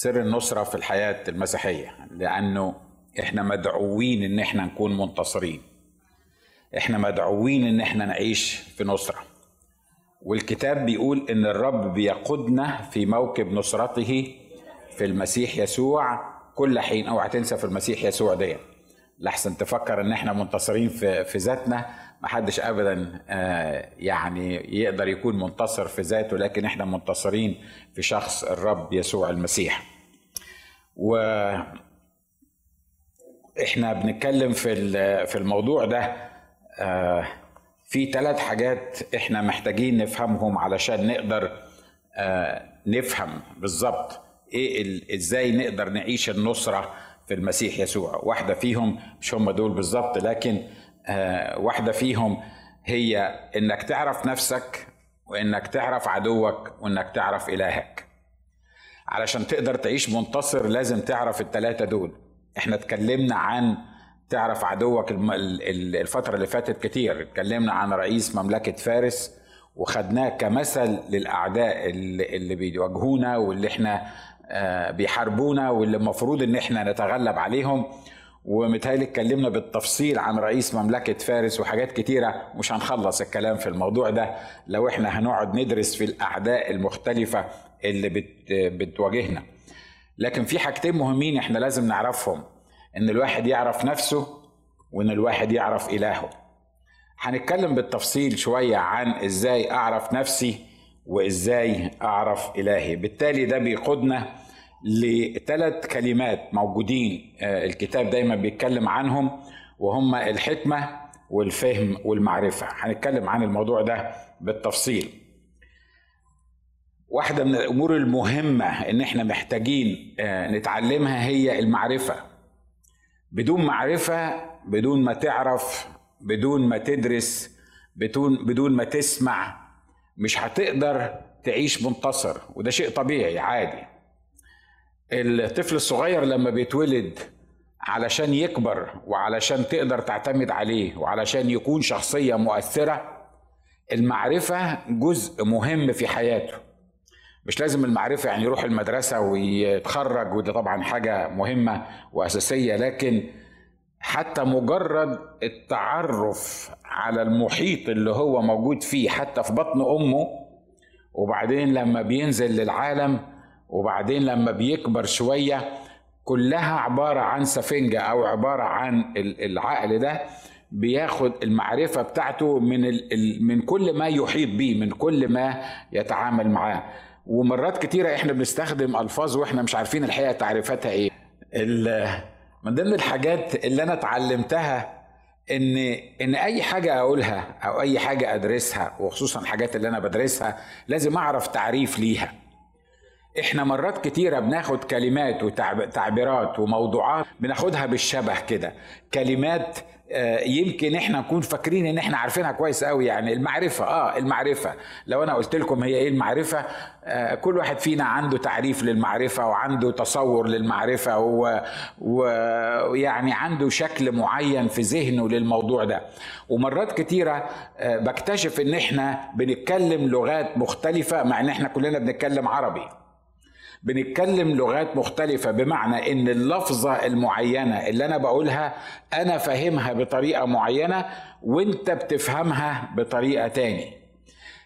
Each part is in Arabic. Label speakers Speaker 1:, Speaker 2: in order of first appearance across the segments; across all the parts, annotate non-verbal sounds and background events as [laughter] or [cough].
Speaker 1: سر النصرة في الحياة المسيحية لأنه إحنا مدعوين إن إحنا نكون منتصرين. إحنا مدعوين إن إحنا نعيش في نصرة. والكتاب بيقول إن الرب بيقودنا في موكب نصرته في المسيح يسوع كل حين. أوعى تنسى في المسيح يسوع دي لحسن تفكر إن إحنا منتصرين في في ذاتنا. محدش ابدا يعني يقدر يكون منتصر في ذاته لكن إحنا منتصرين في شخص الرب يسوع المسيح. و إحنا بنتكلم في في الموضوع ده في ثلاث حاجات إحنا محتاجين نفهمهم علشان نقدر نفهم بالظبط إيه إزاي نقدر نعيش النصرة في المسيح يسوع. واحدة فيهم مش هم دول بالظبط لكن آه واحدة فيهم هي إنك تعرف نفسك وإنك تعرف عدوك وإنك تعرف إلهك. علشان تقدر تعيش منتصر لازم تعرف الثلاثه دول. إحنا اتكلمنا عن تعرف عدوك الفترة اللي فاتت كتير. اتكلمنا عن رئيس مملكة فارس وخدناه كمثل للأعداء اللي بيواجهونا واللي إحنا بيحاربونا واللي المفروض إن إحنا نتغلب عليهم. ومتهيألي اتكلمنا بالتفصيل عن رئيس مملكة فارس وحاجات كتيرة مش هنخلص الكلام في الموضوع ده. لو إحنا هنقعد ندرس في الأعداء المختلفة اللي بت بتواجهنا. لكن في حاجتين مهمين إحنا لازم نعرفهم. إن الواحد يعرف نفسه وإن الواحد يعرف إلهه. هنتكلم بالتفصيل شوية عن إزاي أعرف نفسي وإزاي أعرف إلهي. بالتالي ده بيقودنا لثلاث كلمات موجودين الكتاب دايما بيتكلم عنهم وهم الحكمة والفهم والمعرفة. هنتكلم عن الموضوع ده بالتفصيل. واحدة من الأمور المهمة إن إحنا محتاجين نتعلمها هي المعرفة. بدون معرفة بدون ما تعرف بدون ما تدرس بدون بدون ما تسمع مش هتقدر تعيش منتصر. وده شيء طبيعي عادي. الطفل الصغير لما بيتولد علشان يكبر وعلشان تقدر تعتمد عليه وعلشان يكون شخصية مؤثرة المعرفة جزء مهم في حياته. مش لازم المعرفة يعني يروح المدرسة ويتخرج وده طبعا حاجة مهمة وأساسية لكن حتى مجرد التعرف على المحيط اللي هو موجود فيه حتى في بطن أمه وبعدين لما بينزل للعالم وبعدين لما بيكبر شوية كلها عبارة عن سفنجة أو عبارة عن العقل ده بياخد المعرفة بتاعته من من كل ما يحيط بيه من كل ما يتعامل معاه. ومرات كتيرة إحنا بنستخدم ألفاظ وإحنا مش عارفين الحقيقة تعريفاتها إيه. من ضمن الحاجات اللي أنا اتعلمتها ان إن أي حاجة أقولها أو أي حاجة أدرسها وخصوصا الحاجات اللي أنا بدرسها لازم أعرف تعريف ليها. إحنا مرات كتيرة بناخد كلمات وتعبيرات وموضوعات بناخدها بالشبه كده. كلمات يمكن إحنا نكون فاكرين إن إحنا عارفينها كويس قوي يعني المعرفة آه المعرفة. لو أنا قلت لكم هي إيه المعرفة آه كل واحد فينا عنده تعريف للمعرفة وعنده تصور للمعرفة ويعني عنده شكل معين في ذهنه للموضوع ده. ومرات كتيرة آه بكتشف إن إحنا بنتكلم لغات مختلفة مع إن إحنا كلنا بنتكلم عربي. بنتكلم لغات مختلفة بمعنى إن اللفظة المعينة اللي أنا بقولها أنا فاهمها بطريقة معينة وأنت بتفهمها بطريقة تاني.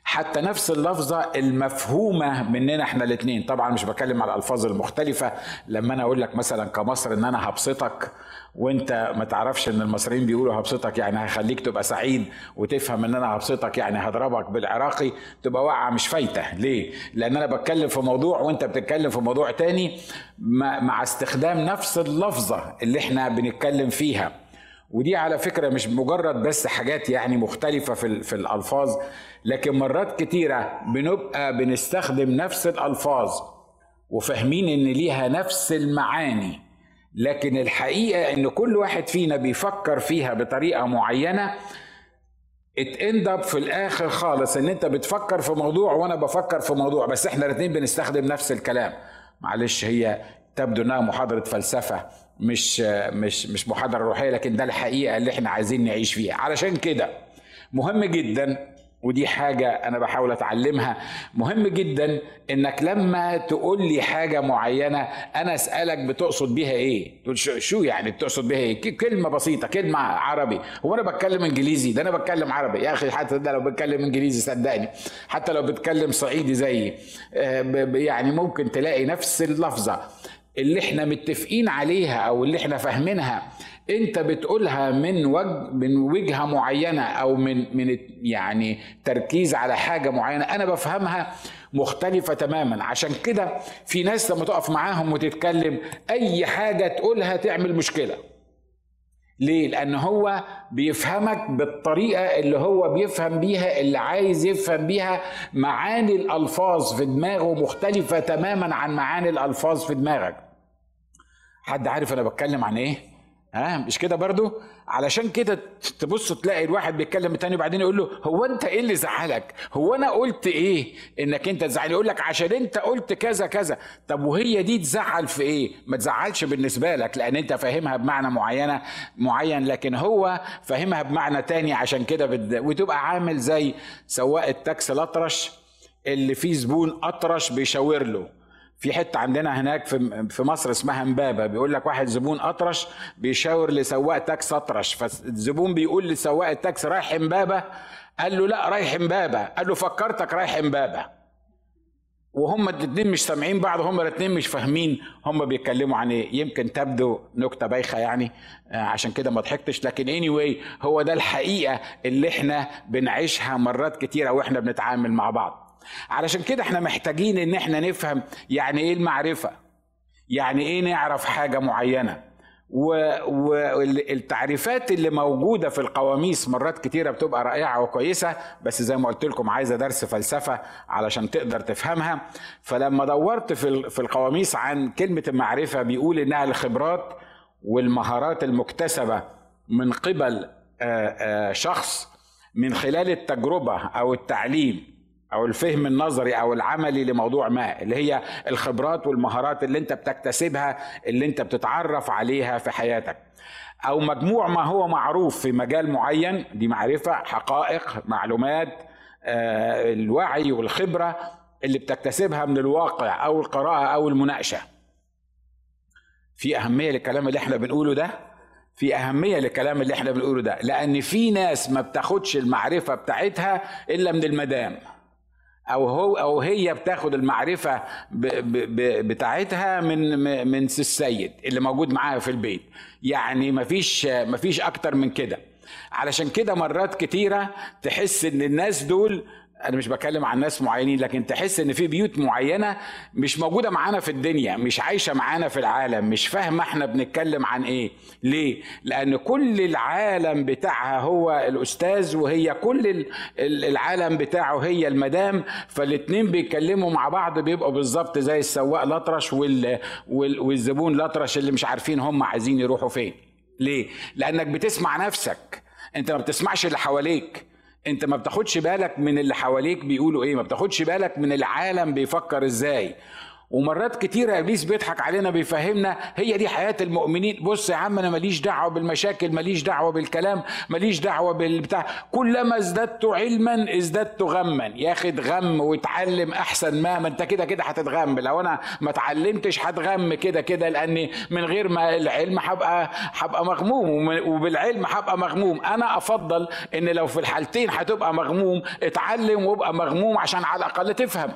Speaker 1: حتى نفس اللفظة المفهومة مننا إحنا الاتنين. طبعا مش بتكلم على الألفاظ المختلفة. لما أنا أقول لك مثلا كمصر إن أنا هبسطك وأنت ما تعرفش إن المصريين بيقولوا هبسطك يعني هخليك تبقى سعيد وتفهم إن أنا هبسطك يعني هضربك بالعراقي تبقى واقعة مش فايتة. ليه؟ لأن أنا بتكلم في موضوع وأنت بتتكلم في موضوع تاني مع استخدام نفس اللفظة اللي إحنا بنتكلم فيها. ودي على فكرة مش مجرد بس حاجات يعني مختلفة في في الألفاظ لكن مرات كتيرة بنبقى بنستخدم نفس الألفاظ وفاهمين إن ليها نفس المعاني لكن الحقيقة إن كل واحد فينا بيفكر فيها بطريقة معينة اتندب في الآخر خالص إن أنت بتفكر في موضوع وأنا بفكر في موضوع بس إحنا الاثنين بنستخدم نفس الكلام. معلش هي تبدو إنها محاضرة فلسفة. مش مش مش محاضرة روحية لكن ده الحقيقة اللي إحنا عايزين نعيش فيها. علشان كده مهم جدا ودي حاجة أنا بحاول أتعلمها مهم جدا إنك لما تقول لي حاجة معينة أنا أسألك بتقصد بيها إيه؟ تقول شو يعني بتقصد بيها إيه؟ كلمة بسيطة كلمة عربي. هو أنا بتكلم إنجليزي؟ ده أنا بتكلم عربي. يا أخي حتى ده لو بتكلم إنجليزي صدقني. حتى لو بتكلم صعيدي زيي. آه، يعني ممكن تلاقي نفس اللفظة. اللي إحنا متفقين عليها أو اللي إحنا فاهمينها انت بتقولها من وجه من وجهة معينة أو من من يعني تركيز على حاجة معينة أنا بفهمها مختلفة تماما عشان كده في ناس لما تقف معاهم وتتكلم اي حاجة تقولها تعمل مشكلة ليه؟ لأن هو بيفهمك بالطريقة اللي هو بيفهم بيها اللي عايز يفهم بيها معاني الألفاظ في دماغه مختلفة تماما عن معاني الألفاظ في دماغك. حد عارف أنا بتكلم عن إيه؟ ها؟ مش كده برضو؟ علشان كده تبص تلاقي الواحد بيتكلم التاني وبعدين يقول له هو انت إيه اللي زعلك؟ هو أنا قلت إيه انك انت تزعل؟ يقول لك عشان انت قلت كذا كذا. طب وهي دي تزعل في إيه؟ ما تزعلش بالنسبة لك لأن انت فاهمها بمعنى معينه معين لكن هو فاهمها بمعنى تاني عشان كده بد... وتبقى عامل زي سواق التاكسي الأطرش اللي فيه زبون أطرش بيشاور له. في حتة عندنا هناك في في مصر اسمها امبابه بيقول لك واحد زبون أطرش بيشاور لسواق تاكس أطرش. فالزبون بيقول لسواق التاكس رايح امبابه قال له لا رايح امبابه قال له فكرتك رايح امبابه وهم الاثنين مش سامعين بعض هم الاثنين مش فاهمين هم بيتكلموا عن إيه. يمكن تبدو نكتة بايخة يعني آه، عشان كده ما ضحكتش. لكن anyway هو ده الحقيقة اللي إحنا بنعيشها مرات كتيرة وإحنا بنتعامل مع بعض. علشان كده إحنا محتاجين ان إحنا نفهم يعني إيه المعرفة. يعني إيه نعرف حاجة معينة. والتعريفات اللي موجودة في القواميس مرات كتيرة بتبقى رائعة وكويسة بس زي ما قلت لكم عايزة درس فلسفة علشان تقدر تفهمها. فلما دورت في القواميس عن كلمة المعرفة بيقول إنها الخبرات والمهارات المكتسبة من قبل شخص من خلال التجربة أو التعليم. أو الفهم النظري أو العملي لموضوع ما اللي هي الخبرات والمهارات اللي أنت بتكتسبها اللي أنت بتتعرف عليها في حياتك. أو مجموع ما هو معروف في مجال معين دي معرفة حقائق معلومات آه، الوعي والخبرة اللي بتكتسبها من الواقع أو القراءة أو المناقشة. في أهمية للكلام اللي إحنا بنقوله ده في أهمية للكلام اللي إحنا بنقوله ده لأن في ناس ما بتاخدش المعرفة بتاعتها إلا من المدام. أو هو أو هي بتاخد المعرفة ب ب بتاعتها من من السيد اللي موجود معاها في البيت. يعني مفيش مفيش أكتر من كده. علشان كده مرات كتيرة تحس إن الناس دول أنا مش بتكلم عن ناس معينين لكن تحس ان في بيوت معينة مش موجودة معانا في الدنيا مش عايشة معانا في العالم مش فاهمة إحنا بنتكلم عن إيه ليه؟ لأن كل العالم بتاعها هو الأستاذ وهي كل العالم بتاعه هي المدام فالاتنين بيتكلموا مع بعض بيبقوا بالظبط زي السواق الأطرش والزبون الأطرش اللي مش عارفين هم عايزين يروحوا فين. ليه؟ لأنك بتسمع نفسك. انت ما بتسمعش اللي حواليك. انت ما بتاخدش بالك من اللي حواليك بيقولوا إيه ما بتاخدش بالك من العالم بيفكر إزاي. ومرات كتيرة إبليس بيضحك علينا بيفهمنا هي دي حياة المؤمنين. بص يا عم أنا ماليش دعوة بالمشاكل ماليش دعوة بالكلام ماليش دعوة بالبتاع. كلما ازددت علما ازددت غما. ياخد غم واتعلم أحسن ما ما أنت كده كده هتتغم. لو أنا ما اتعلمتش هتغم كده كده لأني من غير ما العلم هبقى هبقى مغموم وبالعلم هبقى مغموم. أنا أفضل إن لو في الحالتين هتبقى مغموم اتعلم وابقى مغموم عشان على الأقل تفهم.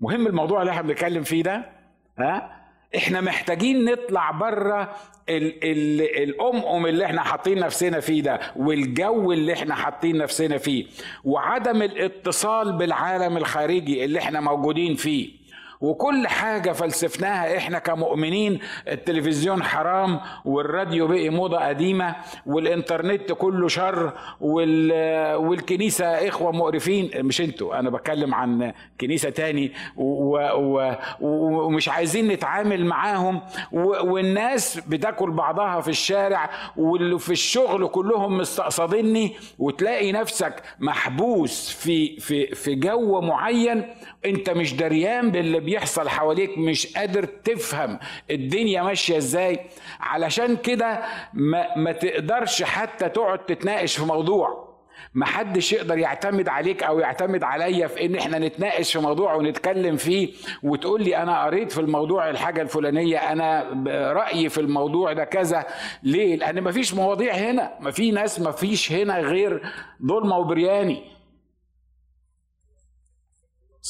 Speaker 1: مهم الموضوع اللي إحنا بنتكلم فيه ده ها؟ إحنا محتاجين نطلع بره الام اللي إحنا حاطين نفسنا فيه ده والجو اللي إحنا حاطين نفسنا فيه وعدم الاتصال بالعالم الخارجي اللي إحنا موجودين فيه. وكل حاجة فلسفناها إحنا كمؤمنين التلفزيون حرام والراديو بقي موضة قديمة والإنترنت كله شر والكنيسة إخوة مقرفين. مش أنتوا أنا بتكلم عن كنيسة تاني ومش عايزين نتعامل معاهم. والناس بتاكل بعضها في الشارع وفي الشغل كلهم مستقصديني. وتلاقي نفسك محبوس في في في جو معين انت مش دريان باللي بيحصل حواليك مش قادر تفهم الدنيا ماشية إزاي. علشان كده ما, ما تقدرش حتى تقعد تتناقش في موضوع. ما حدش يقدر يعتمد عليك أو يعتمد عليا في ان إحنا نتناقش في موضوع ونتكلم فيه وتقول لي أنا قريت في الموضوع الحاجة الفلانية أنا رأيي في الموضوع ده كذا. ليه؟ لأن ما فيش مواضيع هنا ما في ناس ما فيش هنا غير ظلمة وبرياني.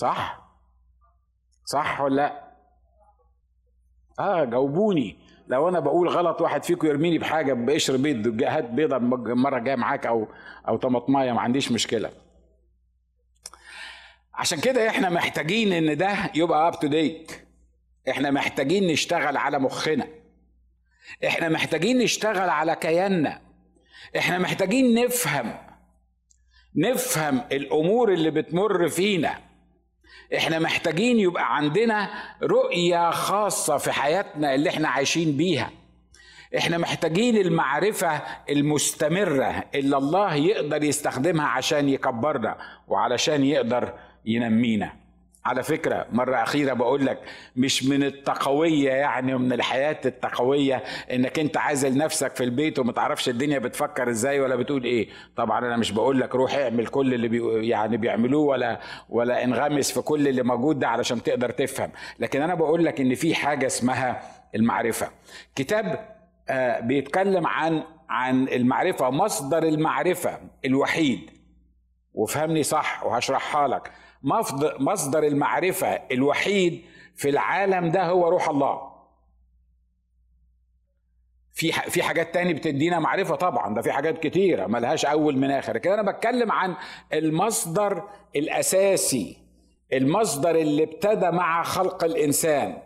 Speaker 1: صح؟ صح ولا لا؟ آه جاوبوني. لو أنا بقول غلط واحد فيكم يرميني بحاجة بقشر بيض هات بيضه مرة جاية معاك أو أو طماطماية ما عنديش مشكلة. عشان كده إحنا محتاجين إن ده يبقى up to date إحنا محتاجين نشتغل على مخنا. إحنا محتاجين نشتغل على كياننا. إحنا محتاجين نفهم نفهم الأمور اللي بتمر فينا. إحنا محتاجين يبقى عندنا رؤية خاصة في حياتنا اللي إحنا عايشين بيها. إحنا محتاجين المعرفة المستمرة اللي الله يقدر يستخدمها عشان يكبرنا وعلشان يقدر ينمينا. على فكرة مرة أخيرة بقول لك مش من التقوية يعني ومن الحياة التقوية إنك أنت عازل نفسك في البيت وما تعرفش الدنيا بتفكر إزاي ولا بتقول إيه. طبعا أنا مش بقول لك روح اعمل كل اللي بي يعني بيعملوه ولا ولا انغمس في كل اللي موجود ده علشان تقدر تفهم. لكن أنا بقول لك إن في حاجة اسمها المعرفة. كتاب آه بيتكلم عن عن المعرفة مصدر المعرفة الوحيد. وفهمني صح وهشرحها لك. مصدر المعرفة الوحيد في العالم ده هو روح الله. في في حاجات تاني بتدينا معرفة طبعا ده في حاجات كتيرة ملهاش أول من آخر. كده أنا بتكلم عن المصدر الأساسي المصدر اللي ابتدى مع خلق الإنسان.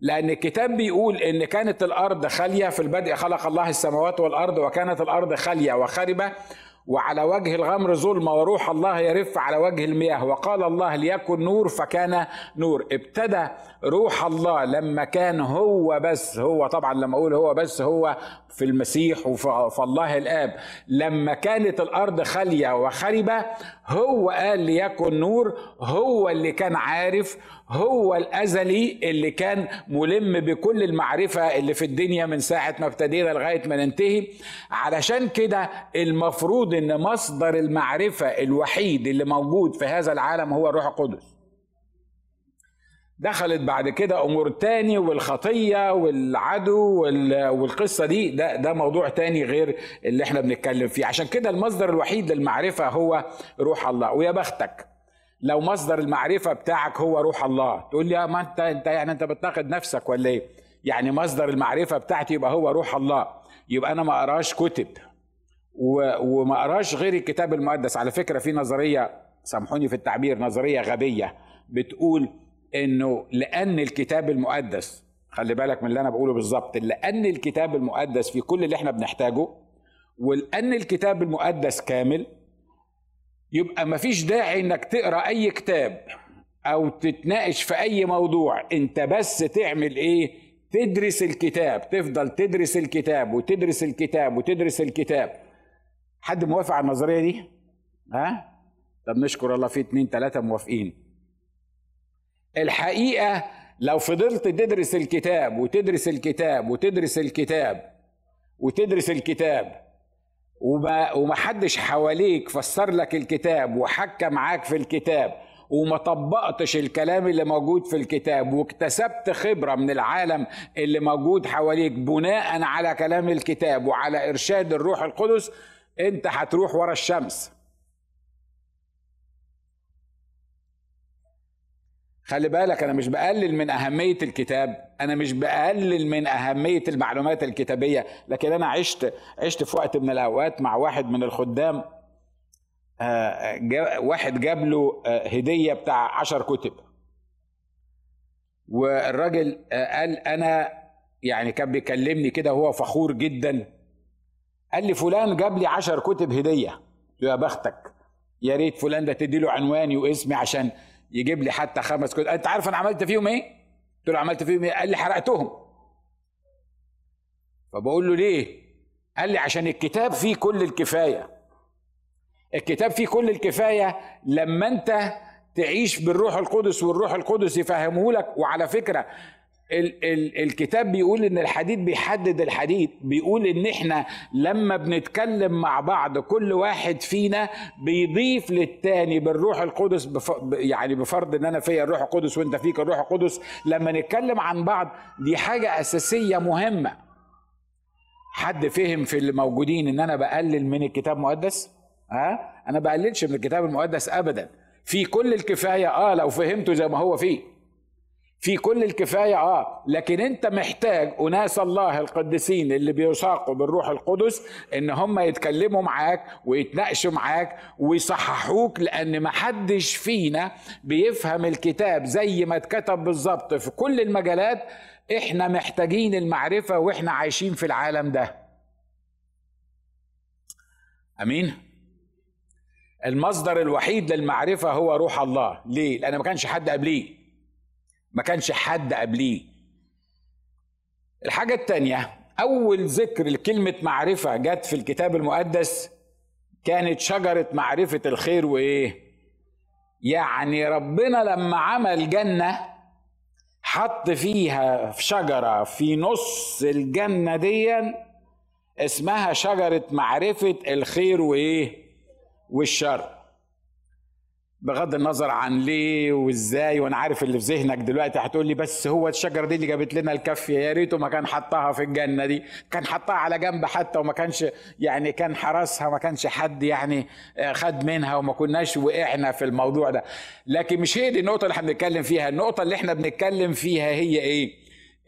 Speaker 1: لأن الكتاب بيقول إن كانت الأرض خالية في البدء خلق الله السماوات والأرض وكانت الأرض خالية وخربة وعلى وجه الغمر ظلمة وروح الله يرف على وجه المياه. وقال الله ليكن نور فكان نور. ابتدى روح الله لما كان هو بس هو طبعا لما أقول هو بس هو في المسيح وفي الله الآب. لما كانت الأرض خالية وخربة هو قال ليكن نور هو اللي كان عارف هو الأزلي اللي كان ملم بكل المعرفة اللي في الدنيا من ساعة ما ابتدينا لغاية ما ننتهي. علشان كده المفروض إن مصدر المعرفة الوحيد اللي موجود في هذا العالم هو الروح القدس. دخلت بعد كده أمور تاني والخطية والعدو والقصة دي ده ده موضوع تاني غير اللي إحنا بنتكلم فيه. عشان كده المصدر الوحيد للمعرفة هو روح الله. ويا بختك لو مصدر المعرفة بتاعك هو روح الله. تقول لي ما انت أنت يعني أنت بتناقض نفسك ولا إيه؟ يعني مصدر المعرفة بتاعتي يبقى هو روح الله. يبقى أنا ما أقراش كتب. وما أقراش غير الكتاب المقدس. على فكرة في نظرية سامحوني في التعبير نظرية غبية بتقول إنه لأن الكتاب المقدس خلي بالك من اللي أنا بقوله بالظبط لأن الكتاب المقدس في كل اللي إحنا بنحتاجه ولأن الكتاب المقدس كامل يبقى مفيش داعي إنك تقرأ أي كتاب أو تتناقش في أي موضوع. أنت بس تعمل إيه؟ تدرس الكتاب تفضل تدرس الكتاب وتدرس الكتاب وتدرس الكتاب. حد موافق على النظرية دي؟ ها؟ طب نشكر الله في اتنين تلاتة موافقين. الحقيقة لو فضلت تدرس الكتاب وتدرس الكتاب وتدرس الكتاب وتدرس الكتاب وما وما حدش حواليك فسر لك الكتاب وحكى معاك في الكتاب وما طبقتش الكلام اللي موجود في الكتاب واكتسبت خبرة من العالم اللي موجود حواليك بناء على كلام الكتاب وعلى إرشاد الروح القدس أنت هتروح ورا الشمس. خلي بالك أنا مش بقلل من أهمية الكتاب أنا مش بقلل من أهمية المعلومات الكتابية لكن أنا عشت عشت في وقت من الأوقات مع واحد من الخدام آه، واحد جاب له آه، هدية بتاع عشر كتب. والراجل آه، قال أنا يعني كان بيكلمني كده هو فخور جدا قال لي فلان جاب لي عشر كتب هدية. يا بختك يا ريت فلان ده تدي له عنواني واسمي عشان يجيب لي حتى خمس كتب. أنت عارف أنا عملت فيهم إيه؟ قلت له عملت فيهم إيه؟ قال لي حرقتهم. فبقول له ليه؟ قال لي عشان الكتاب فيه كل الكفاية. الكتاب فيه كل الكفاية لما أنت تعيش بالروح القدس والروح القدس يفهمه لك وعلى فكرة ال ال الكتاب بيقول إن الحديد بيحدد الحديد. بيقول إن إحنا لما بنتكلم مع بعض كل واحد فينا بيضيف للتاني بالروح القدس بف يعني بفرض إن أنا فيا الروح القدس وإنت فيك الروح القدس. لما نتكلم عن بعض دي حاجة أساسية مهمة. حد فهم في اللي موجودين إن أنا بقلل من الكتاب المقدس ها؟ أنا بقللش من الكتاب المقدس ابدا. في كل الكفاية. آه لو فهمته زي ما هو فيه. في كل الكفاية آه. لكن أنت محتاج أناس الله القديسين اللي بيساقوا بالروح القدس إن هم يتكلموا معاك ويتناقشوا معاك ويصححوك لأن ما حدش فينا بيفهم الكتاب زي ما اتكتب بالظبط في كل المجالات. إحنا محتاجين المعرفة وإحنا عايشين في العالم ده. أمين؟ المصدر الوحيد للمعرفة هو روح الله. ليه؟ لأن ما كانش حد قبليه. ما كانش حد قبليه الحاجة التانية أول ذكر لكلمة معرفة جت في الكتاب المقدس كانت شجرة معرفة الخير وإيه؟ يعني ربنا لما عمل جنة حط فيها في شجرة في نص الجنة دي اسمها شجرة معرفة الخير وإيه؟ والشر بغض النظر عن ليه وازاي وأنا عارف اللي في ذهنك دلوقتي هتقول لي بس هو الشجرة دي اللي جابت لنا الكافيه يا ريته ما كان حطها في الجنة دي كان حطها على جنب حتى وما كانش يعني كان حرسها ما كانش حد يعني آه، خد منها وما كناش وقعنا في الموضوع ده. لكن مش هي دي النقطة اللي إحنا بنتكلم فيها. النقطة اللي إحنا بنتكلم فيها هي إيه؟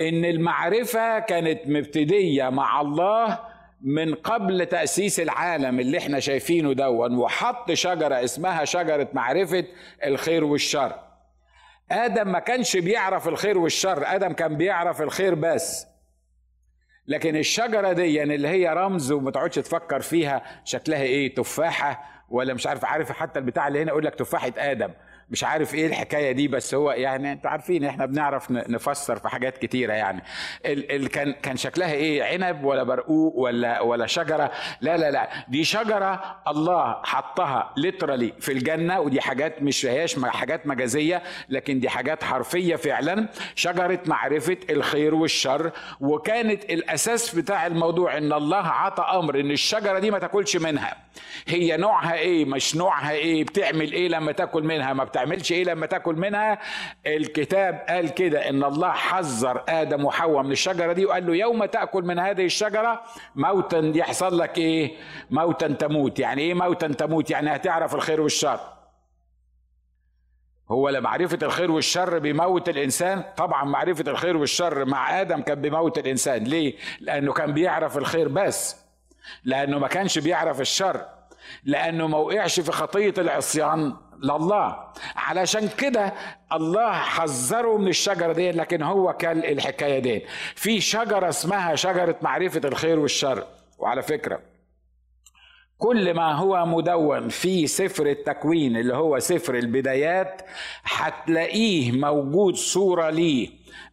Speaker 1: إن المعرفة كانت مبتدية مع الله من قبل تأسيس العالم اللي إحنا شايفينه دون وحط شجرة اسمها شجرة معرفة الخير والشر. آدم ما كانش بيعرف الخير والشر آدم كان بيعرف الخير بس. لكن الشجرة دي يعني اللي هي رمز وما تقعدش تفكر فيها شكلها إيه تفاحة ولا مش عارف عارف حتى البتاع اللي هنا يقول لك تفاحة آدم. مش عارف إيه الحكاية دي بس هو يعني أنتوا عارفين إحنا بنعرف نفسر في حاجات كتيرة يعني. ال ال كان كان شكلها إيه عنب ولا برقوق ولا ولا شجرة؟ لا لا لا دي شجرة الله حطها ليترالي في الجنة ودي حاجات مش هياش حاجات مجازية لكن دي حاجات حرفية فعلا. شجرة معرفة الخير والشر وكانت الأساس بتاع الموضوع إن الله عطى أمر إن الشجرة دي ما تاكلش منها. هي نوعها إيه مش نوعها إيه بتعمل إيه لما تاكل منها؟ ما بتعملش إيه لما تاكل منها؟ الكتاب قال كده إن الله حذر آدم وحواء من الشجرة دي وقال له يوم تأكل من هذه الشجرة موتا يحصل لك إيه؟ موتا تموت. يعني إيه موتا تموت؟ يعني هتعرف الخير والشر. هو لمعرفة الخير والشر بيموت الإنسان؟ طبعا معرفة الخير والشر مع آدم كان بيموت الإنسان. ليه؟ لأنه كان بيعرف الخير بس. لأنه ما كانش بيعرف الشر لأنه ما وقعش في خطية العصيان لله. علشان كده الله حذره من الشجرة دي لكن هو كل الحكاية دي. في شجرة اسمها شجرة معرفة الخير والشر. وعلى فكرة كل ما هو مدون في سفر التكوين اللي هو سفر البدايات هتلاقيه موجود صورة ليه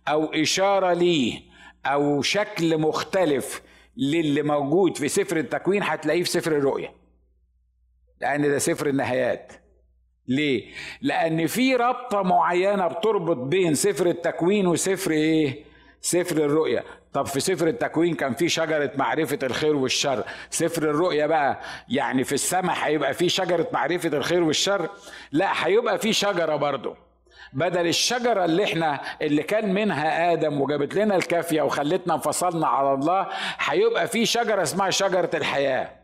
Speaker 1: أو إشارة ليه أو شكل مختلف للي موجود في سفر التكوين هتلاقيه في سفر الرؤيا لأن ده سفر النهايات. ليه؟ لأن في رابطة معينة بتربط بين سفر التكوين وسفر إيه؟ سفر الرؤيا طب في سفر التكوين كان في شجرة معرفة الخير والشر. سفر الرؤيا بقى يعني في السماء هيبقى في شجرة معرفة الخير والشر؟ لا هيبقى في شجرة برضه. بدل الشجرة اللي إحنا اللي كان منها آدم وجابت لنا الكافية وخلتنا انفصلنا على الله هيبقى في شجرة اسمها شجرة الحياة.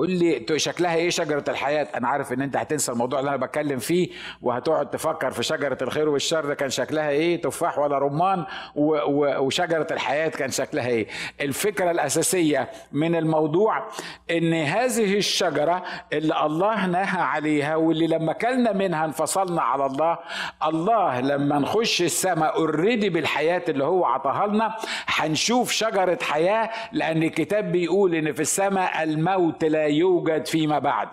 Speaker 1: قول لي شكلها إيه شجرة الحياة؟ أنا عارف إن أنت هتنسى الموضوع اللي أنا بتكلم فيه وهتقعد تفكر في شجرة الخير والشر ده كان شكلها إيه تفاح ولا رمان و و وشجرة الحياة كان شكلها إيه. الفكرة الأساسية من الموضوع إن هذه الشجرة اللي الله نهى عليها واللي لما كلنا منها انفصلنا على الله الله لما نخش السماء اوريدي بالحياة اللي هو عطاها لنا هنشوف شجرة حياة لأن الكتاب بيقول إن في السماء الموت لا يوجد فيما بعد.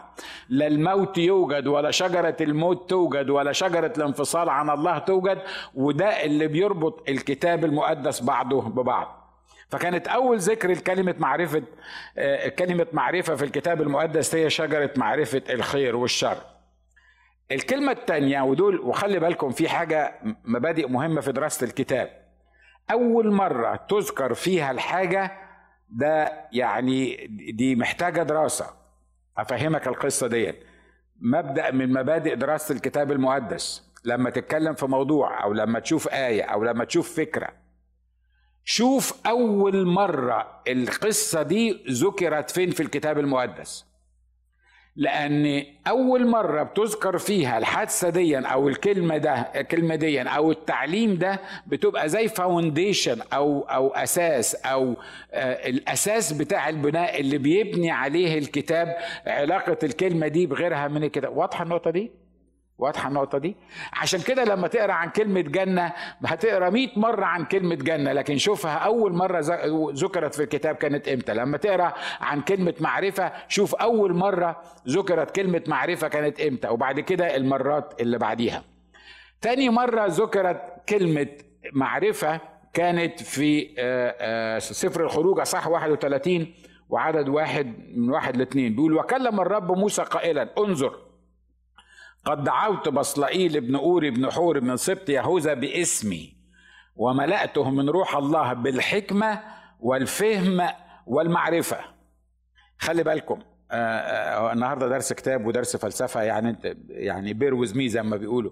Speaker 1: لا الموت يوجد ولا شجرة الموت توجد ولا شجرة الانفصال عن الله توجد وده اللي بيربط الكتاب المقدس بعضه ببعض. فكانت أول ذكر لكلمة معرفة آه، كلمة معرفة في الكتاب المقدس هي شجرة معرفة الخير والشر. الكلمة الثانية ودول وخلي بالكم في حاجة مبادئ مهمة في دراسة الكتاب. أول مرة تذكر فيها الحاجة ده يعني دي محتاجة دراسة. أفهمك القصة دي مبدأ من مبادئ دراسة الكتاب المقدس. لما تتكلم في موضوع أو لما تشوف آية أو لما تشوف فكرة شوف أول مرة القصة دي ذكرت فين في الكتاب المقدس. لأن أول مرة بتذكر فيها الحادثة دي أو الكلمة ده الكلمة دي أو التعليم ده بتبقى زي فاونديشن أو أو أساس أو آه الأساس بتاع البناء اللي بيبني عليه الكتاب علاقة الكلمة دي بغيرها من الكتاب واضحة النقطة دي؟ واضحة النقطة دي؟ عشان كده لما تقرأ عن كلمة جنة هتقرأ 100 مرة عن كلمة جنة لكن شوفها أول مرة ذكرت في الكتاب كانت إمتى؟ لما تقرأ عن كلمة معرفة شوف أول مرة ذكرت كلمة معرفة كانت إمتى وبعد كده المرات اللي بعديها. تاني مرة ذكرت كلمة معرفة كانت في سفر الخروج أصح 31 وعدد واحد من واحد لاثنين بيقول وكلم الرب موسى قائلا انظر قد دعوت بصلائيل ابن أوري بن حور من سبط يهوذا باسمي وملأته من روح الله بالحكمة والفهم والمعرفة. خلي بالكم آه آه النهارده درس كتاب ودرس فلسفة يعني يعني بير زي ما بيقولوا.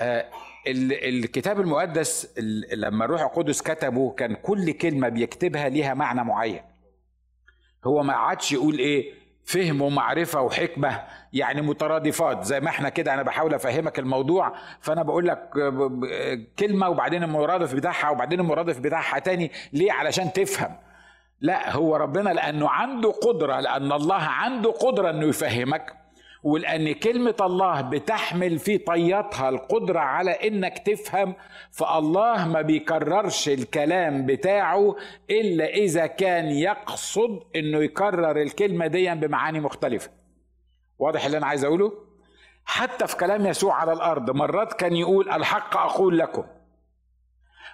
Speaker 1: آه الكتاب المقدس لما الروح القدس كتبه كان كل كلمة بيكتبها ليها معنى معين. هو ما عادش يقول إيه؟ فهم ومعرفة وحكمة يعني مترادفات. زي ما إحنا كده أنا بحاول أفهمك الموضوع فأنا بقول لك كلمة وبعدين المرادف بتاعها وبعدين المرادف بتاعها تاني. ليه؟ علشان تفهم. لا هو ربنا لأنه عنده قدرة لأن الله عنده قدرة إنه يفهمك. ولأن كلمة الله بتحمل في طياتها القدرة على إنك تفهم فالله ما بيكررش الكلام بتاعه إلا إذا كان يقصد إنه يكرر الكلمة دي بمعاني مختلفة. واضح اللي أنا عايز أقوله؟ حتى في كلام يسوع على الأرض مرات كان يقول الحق أقول لكم.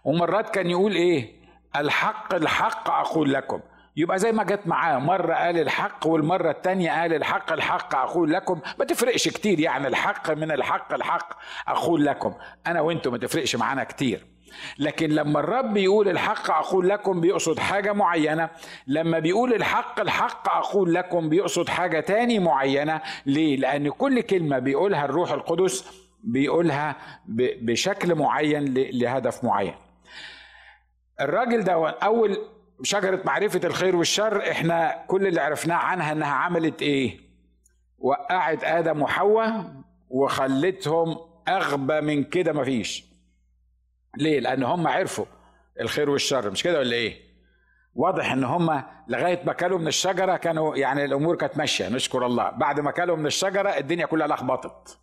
Speaker 1: ومرات كان يقول إيه؟ الحق الحق أقول لكم. يبقى زي ما جت معاه مرة قال الحق والمرة التانية قال الحق الحق أقول لكم. ما تفرقش كتير يعني الحق من الحق الحق أقول لكم. أنا وأنتم ما تفرقش معانا كتير. لكن لما الرب يقول الحق أقول لكم بيقصد حاجة معينة. لما بيقول الحق الحق أقول لكم بيقصد حاجة تاني معينة. ليه؟ لأن كل كلمة بيقولها الروح القدس بيقولها بشكل معين لهدف معين. الراجل ده أول شجرة معرفة الخير والشر إحنا كل اللي عرفناه عنها إنها عملت إيه؟ وقعت آدم وحواء وخلتهم أغبى من كده مفيش. ليه؟ لأن هم عرفوا الخير والشر. مش كده ولا إيه؟ واضح إن هم لغاية ما كلوا من الشجرة كانوا يعني الأمور كانت ماشية. نشكر الله. بعد ما كلوا من الشجرة الدنيا كلها لخبطت.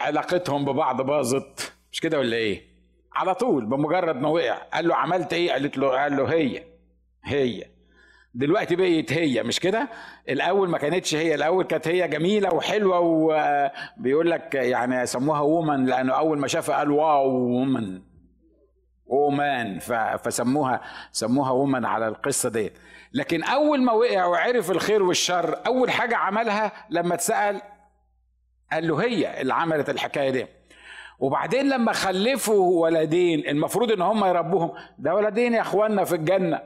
Speaker 1: علاقتهم ببعض باظت. مش كده ولا إيه؟ على طول بمجرد ما وقع. قال له عملت إيه؟ قالت له قال له هي هي. دلوقتي بقيت هي مش كده؟ الأول ما كانتش هي الأول كانت هي جميلة وحلوة وبيقول لك يعني سموها وومن لأنه أول ما شافها قال واو وومن وومان فسموها سموها وومن على القصة دي لكن أول ما وقع وعرف الخير والشر أول حاجة عملها لما اتسأل قال له هي اللي عملت الحكاية دي. وبعدين لما خلفوا ولدين المفروض إن هم يربوهم ده ولدين يا إخواننا في الجنة.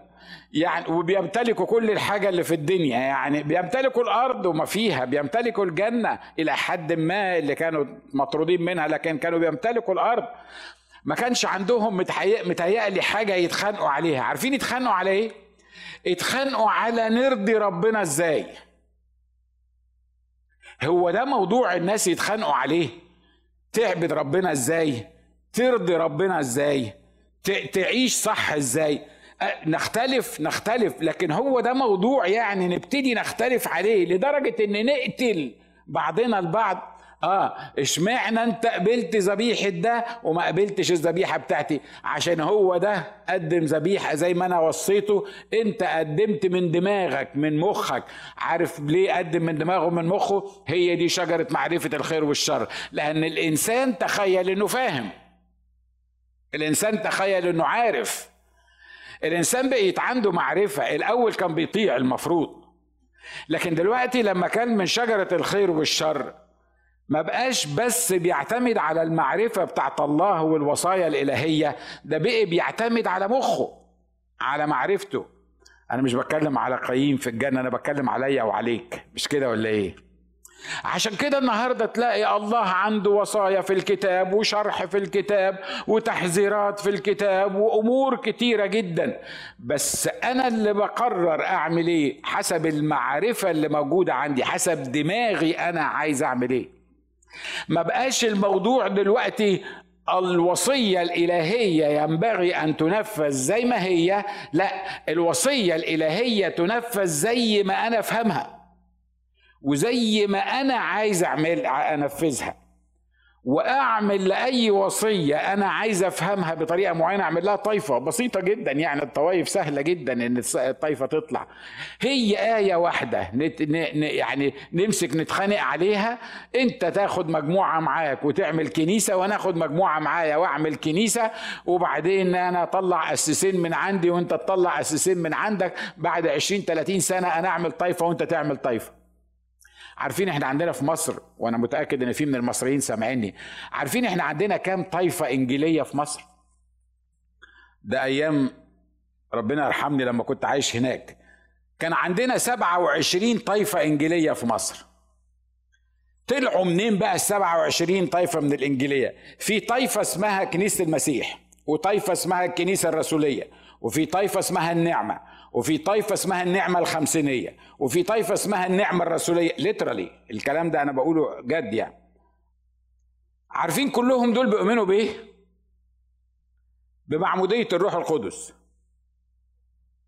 Speaker 1: يعني وبيمتلكوا كل الحاجة اللي في الدنيا يعني بيمتلكوا الأرض وما فيها بيمتلكوا الجنة إلى حد ما اللي كانوا مطرودين منها لكن كانوا بيمتلكوا الأرض. ما كانش عندهم متهيألي حاجة يتخانقوا عليها. عارفين يتخانقوا على إيه؟ يتخانقوا على نرضي ربنا إزاي؟ هو ده موضوع الناس يتخانقوا عليه؟ تعبد ربنا إزاي؟ ترضي ربنا إزاي؟ تعيش صح إزاي؟ نختلف نختلف لكن هو ده موضوع يعني نبتدي نختلف عليه لدرجة إن نقتل بعضنا البعض آه اشمعنى انت قبلت ذبيحة ده وما قبلتش الذبيحة بتاعتي؟ عشان هو ده قدم ذبيحة زي ما أنا وصيته. انت قدمت من دماغك من مخك. عارف ليه قدم من دماغه ومن مخه؟ هي دي شجرة معرفة الخير والشر. لأن الإنسان تخيل إنه فاهم. الإنسان تخيل إنه عارف. الإنسان بقيت عنده معرفة. الأول كان بيطيع المفروض. لكن دلوقتي لما كان من شجرة الخير والشر ما بقاش بس بيعتمد على المعرفة بتاعت الله والوصايا الإلهية ده بقي بيعتمد على مخه على معرفته. أنا مش بتكلم على قايين في الجنة أنا بتكلم عليا وعليك. مش كده ولا إيه؟ عشان كده النهارده تلاقي الله عنده وصايا في الكتاب وشرح في الكتاب وتحذيرات في الكتاب وأمور كتيرة جدا. بس أنا اللي بقرر أعمل إيه؟ حسب المعرفة اللي موجودة عندي حسب دماغي أنا عايز أعمل إيه. ما بقاش الموضوع دلوقتي الوصية الإلهية ينبغي أن تنفذ زي ما هي لا الوصية الإلهية تنفذ زي ما أنا أفهمها وزي ما أنا عايز أعمل أنفذها. وأعمل لأي وصية أنا عايز أفهمها بطريقة معينة أعمل لها طائفه بسيطة جدا. يعني الطوائف سهلة جدا إن الطائفه تطلع. هي آية واحدة نت ن يعني نمسك نتخانق عليها. أنت تاخد مجموعة معاك وتعمل كنيسة وأنا آخد مجموعة معايا وأعمل كنيسة. وبعدين أنا أطلع اسسين من عندي وأنت تطلع اسسين من عندك. بعد 20 30 سنة أنا أعمل طائفه وأنت تعمل طائفه عارفين إحنا عندنا في مصر وأنا متأكد ان في من المصريين سامعيني عارفين إحنا عندنا كام طائفه إنجيلية في مصر؟ ده أيام ربنا يرحمني لما كنت عايش هناك. كان عندنا 27 طائفه إنجيلية في مصر. طلعوا منين بقى ال 27 طائفه من الإنجيلية؟ في طائفه اسمها كنيسة المسيح وطائفه اسمها الكنيسة الرسولية وفي طائفه اسمها النعمة. وفي طائفة اسمها النعمة الخمسينية وفي طائفة اسمها النعمة الرسولية ليترالي الكلام ده أنا بقوله جد يعني. عارفين كلهم دول بيؤمنوا بإيه؟ بمعمودية الروح القدس.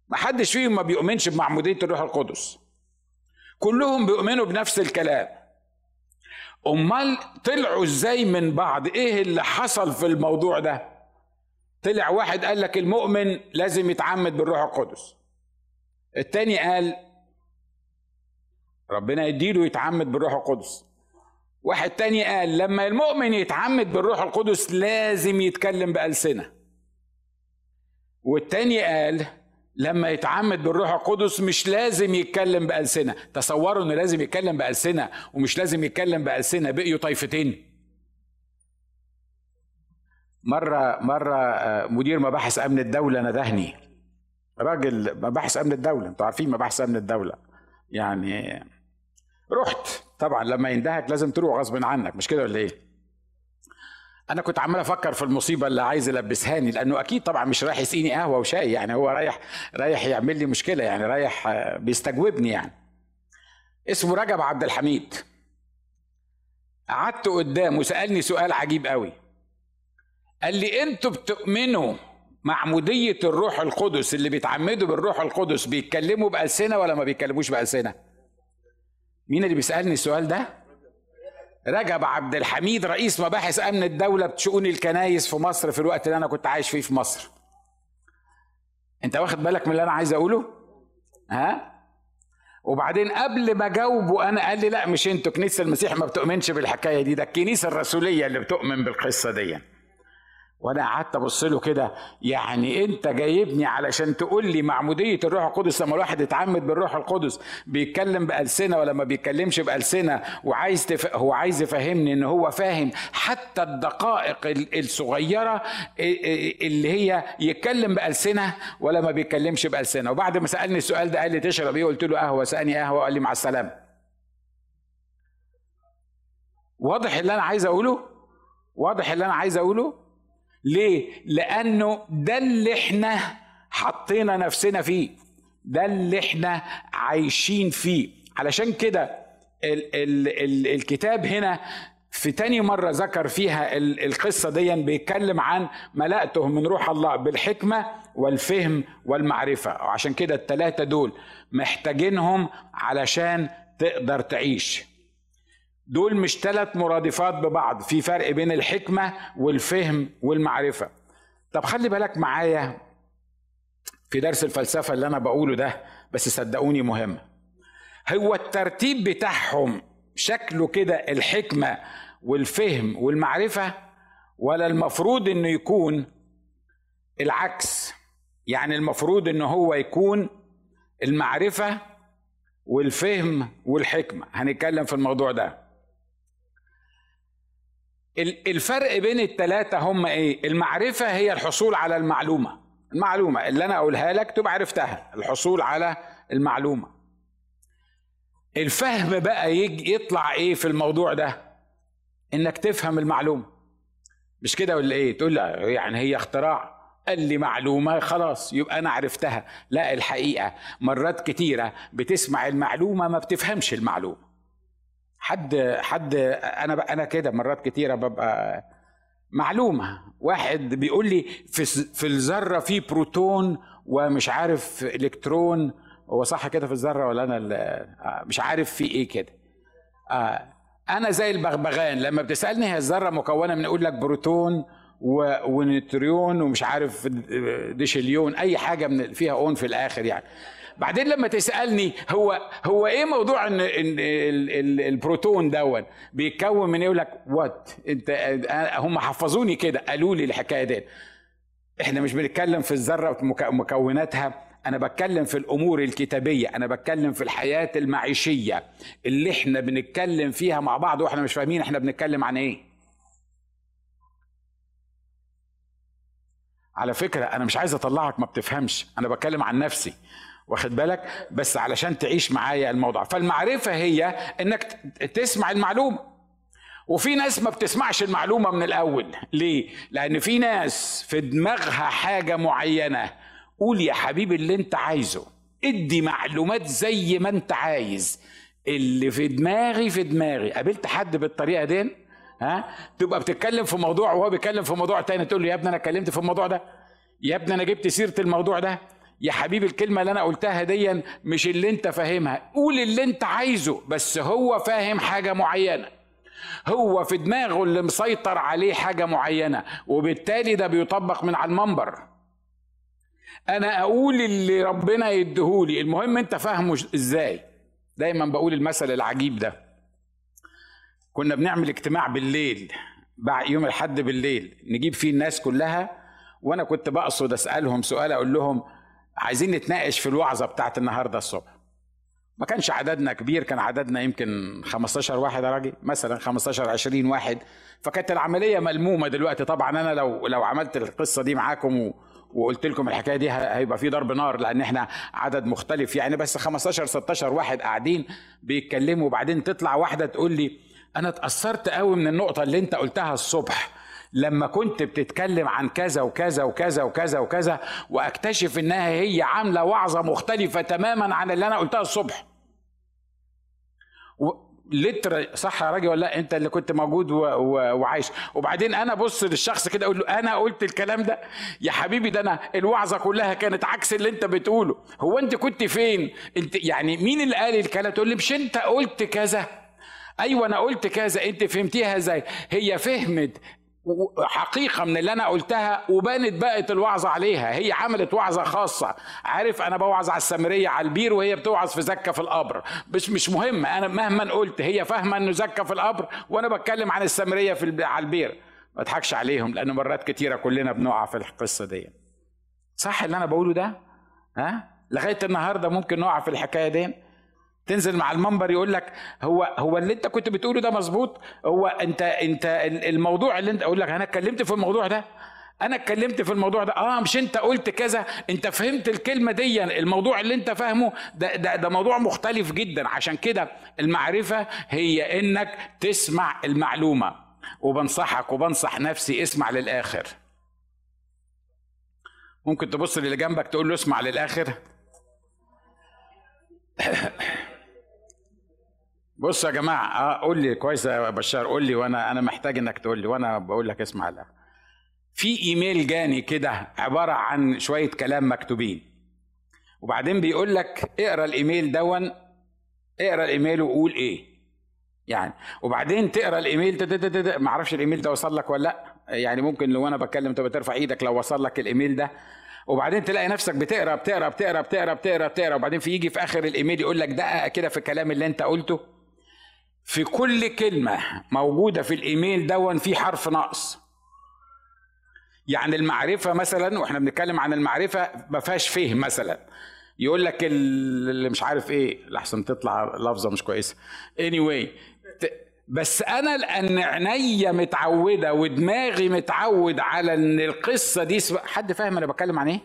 Speaker 1: ما حدش فيهم ما بيؤمنش بمعمودية الروح القدس. كلهم بيؤمنوا بنفس الكلام. أمال طلعوا إزاي من بعض؟ إيه اللي حصل في الموضوع ده؟ طلع واحد قال لك المؤمن لازم يتعمد بالروح القدس. التاني قال ربنا يديله يتعمد بالروح القدس. واحد تاني قال لما المؤمن يتعمد بالروح القدس لازم يتكلم بألسنة. والتاني قال لما يتعمد بالروح القدس مش لازم يتكلم بألسنة. تصوروا إنه لازم يتكلم بألسنة ومش لازم يتكلم بألسنة بقيوا طائفتين مرة مرة آه، مدير مباحث أمن الدولة ندهني راجل مباحث أمن الدولة أنتوا عارفين مباحث أمن الدولة. يعني رحت طبعا لما يندهك لازم تروح غصب عنك مش كده ولا إيه؟ أنا كنت عمال أفكر في المصيبة اللي عايز يلبسهاني لأنه أكيد طبعا مش رايح يسقيني قهوة وشاي يعني هو رايح رايح يعمل لي مشكلة يعني رايح بيستجوبني يعني. اسمه رجب عبد الحميد. قعدت قدامه سالني سؤال عجيب قوي. قال لي أنتوا بتؤمنوا معمودية الروح القدس اللي بيتعمدوا بالروح القدس بيتكلموا بألسنة ولا ما بيتكلموش بألسنة؟ مين اللي بيسألني السؤال ده؟ رجب عبد الحميد رئيس مباحث أمن الدولة بشؤون الكنايس في مصر في الوقت اللي أنا كنت عايش فيه في مصر. أنت واخد بالك من اللي أنا عايز أقوله؟ ها؟ وبعدين قبل ما أجاوبه أنا قال لي لا مش أنتوا كنيسة المسيح ما بتؤمنش بالحكاية دي ده الكنيسة الرسولية اللي بتؤمن بالقصة دي وأنا قعدت ابص له كده يعني انت جايبني علشان تقول لي معمودية الروح القدس لما الواحد يتعمد بالروح القدس بيتكلم بألسنة ولا ما بيتكلمش بألسنة وعايز تف... هو عايز يفهمني إن هو فاهم حتى الدقائق الصغيرة اللي هي يتكلم بألسنة ولا ما بيتكلمش بألسنة. وبعد ما سألني السؤال ده قال لي تشرب إيه؟ قلت له قهوة. سألني قهوة وقال لي مع السلامة. واضح اللي أنا عايز أقوله؟ واضح اللي أنا عايز أقوله؟ ليه؟ لأنه ده اللي إحنا حطينا نفسنا فيه. ده اللي إحنا عايشين فيه. علشان كده ال ال ال الكتاب هنا في تاني مرة ذكر فيها القصة دي بيتكلم عن ملأته من روح الله بالحكمة والفهم والمعرفة. وعشان كده التلاتة دول محتاجينهم علشان تقدر تعيش. دول مش ثلاث مرادفات ببعض في فرق بين الحكمة والفهم والمعرفة. طب خلي بالك معايا في درس الفلسفة اللي أنا بقوله ده بس صدقوني مهم. هو الترتيب بتاعهم شكله كده الحكمة والفهم والمعرفة ولا المفروض إنه يكون العكس؟ يعني المفروض إنه هو يكون المعرفة والفهم والحكمة. هنتكلم في الموضوع ده. الفرق بين الثلاثه هم إيه؟ المعرفة هي الحصول على المعلومة. المعلومة اللي أنا أقولها لك تبقى عرفتها الحصول على المعلومة. الفهم بقى يجي يطلع إيه في الموضوع ده؟ إنك تفهم المعلومة. مش كده ولا إيه؟ تقول لأ يعني هي اختراع. قال لي معلومة خلاص يبقى أنا عرفتها. لا الحقيقة مرات كتيرة بتسمع المعلومة ما بتفهمش المعلومة. حد حد أنا أنا كده مرات كتيرة ببقى معلومة. واحد بيقول لي في في الذرة في بروتون ومش عارف إلكترون. هو صح كده في الذرة ولا أنا مش عارف في إيه كده. آه أنا زي البغبغان. لما بتسألني هي الذرة مكونة من أقول لك بروتون ونيوتريون ومش عارف ديشليون أي حاجة من فيها أون في الآخر يعني. بعدين لما تسألني هو هو إيه موضوع إن, البروتون دون بيتكون من يقول لك وات أنت هم حفظوني كده قالوا لي الحكاية دي إحنا مش بنتكلم في الذرة ومكوناتها أنا بتكلم في الأمور الكتابية أنا بتكلم في الحياة المعيشية اللي إحنا بنتكلم فيها مع بعض وإحنا مش فاهمين إحنا بنتكلم عن إيه. على فكرة أنا مش عايز أطلعك ما بتفهمش أنا بتكلم عن نفسي. واخد بالك؟ بس علشان تعيش معايا الموضوع. فالمعرفة هي إنك تسمع المعلومة. وفي ناس ما بتسمعش المعلومة من الأول. ليه؟ لأن في ناس في دماغها حاجة معينة. قول يا حبيبي اللي أنت عايزه. ادي معلومات زي ما أنت عايز. اللي في دماغي في دماغي. قابلت حد بالطريقة دي؟ ها؟ تبقى بتتكلم في موضوع وهو بيتكلم في موضوع تاني. تقول له يا ابني أنا اتكلمت في الموضوع ده. يا ابني أنا جبت سيرة الموضوع ده. يا حبيبي الكلمة اللي أنا قلتها دي مش اللي أنت فاهمها. قول اللي أنت عايزه بس هو فاهم حاجة معينة. هو في دماغه اللي مسيطر عليه حاجة معينة وبالتالي ده بيطبق من على المنبر. أنا أقول اللي ربنا يديهولي. المهم أنت فاهمه إزاي؟ دايما بقول المثل العجيب ده. كنا بنعمل اجتماع بالليل بعد يوم الحد بالليل. نجيب فيه الناس كلها وأنا كنت بقصد أسألهم سؤال أقول لهم عايزين نتناقش في الوعظة بتاعت النهارده الصبح. ما كانش عددنا كبير كان عددنا يمكن 15 واحد يا راجل مثلا 15 20 واحد. فكانت العملية ملمومة دلوقتي. طبعا أنا لو لو عملت القصة دي معاكم و وقلت لكم الحكاية دي هيبقى في ضرب نار لأن إحنا عدد مختلف يعني. بس 15 16 واحد قاعدين بيتكلموا وبعدين تطلع واحدة تقول لي أنا اتأثرت قوي من النقطة اللي أنت قلتها الصبح. لما كنت بتتكلم عن كذا وكذا وكذا وكذا وكذا واكتشف إنها هي عاملة وعظة مختلفة تماما عن اللي أنا قلتها الصبح. لتر صح يا راجل ولا لأ؟ أنت اللي كنت موجود و... و... وعايش. وبعدين أنا أبص للشخص كده أقول له أنا قلت الكلام ده؟ يا حبيبي ده أنا الوعظة كلها كانت عكس اللي أنت بتقوله. هو أنت كنت فين؟ أنت يعني مين اللي قال الكلام؟ تقول لي مش أنت قلت كذا؟ أيوه أنا قلت كذا. أنت فهمتيها إزاي؟ هي فهمت حقيقة من اللي أنا قلتها وبانت بقت الوعظة عليها. هي عملت وعظة خاصة. عارف أنا بوعظ على السامرية على البير وهي بتوعظ في زكة في القبر. بس مش مهم. أنا مهما قلت هي فاهمة إنه زكة في القبر وأنا بتكلم عن السامرية في على البير. ما أضحكش عليهم لأن مرات كتيرة كلنا بنقع في القصة دي. صح اللي أنا بقوله ده؟ ها؟ لغاية النهاردة ممكن نقع في الحكاية دي؟ تنزل مع المنبر يقول لك هو هو اللي انت كنت بتقوله ده مظبوط؟ هو انت انت الموضوع اللي انت أقول لك أنا اتكلمت في الموضوع ده؟ أنا اتكلمت في الموضوع ده. آه مش انت قلت كذا انت فهمت الكلمة دي الموضوع اللي انت فاهمه ده ده, ده موضوع مختلف جدا. عشان كده المعرفة هي انك تسمع المعلومة. وبنصحك وبنصح نفسي اسمع للآخر. ممكن تبص للي جنبك تقول له اسمع للآخر. [laughs] بص يا جماعة آه قول لي كويس يا بشار قول لي وأنا أنا محتاج إنك تقول لي وأنا بقول لك اسمع لا في إيميل جاني كده عبارة عن شوية كلام مكتوبين وبعدين بيقول لك اقرأ الإيميل دون اقرأ الإيميل وقول إيه. يعني وبعدين تقرأ الإيميل ما أعرفش الإيميل ده وصل لك ولا لأ. يعني ممكن لو أنا بتكلم تبقى ترفع إيدك لو وصل لك الإيميل ده. وبعدين تلاقي نفسك بتقرأ بتقرأ بتقرأ بتقرأ بتقرأ بتقرا وبعدين في يجي في آخر الإيميل يقول لك دقق كده في الكلام اللي أنت قلته. في كل كلمة موجودة في الإيميل دون في حرف ناقص. يعني المعرفة مثلا وإحنا بنتكلم عن المعرفة ما فيهاش فهم مثلا. يقول لك اللي مش عارف إيه لحسن تطلع لفظة مش كويسة. Anyway بس أنا لأن عينيا متعودة ودماغي متعود على إن القصة دي حد فاهم أنا بتكلم عن إيه؟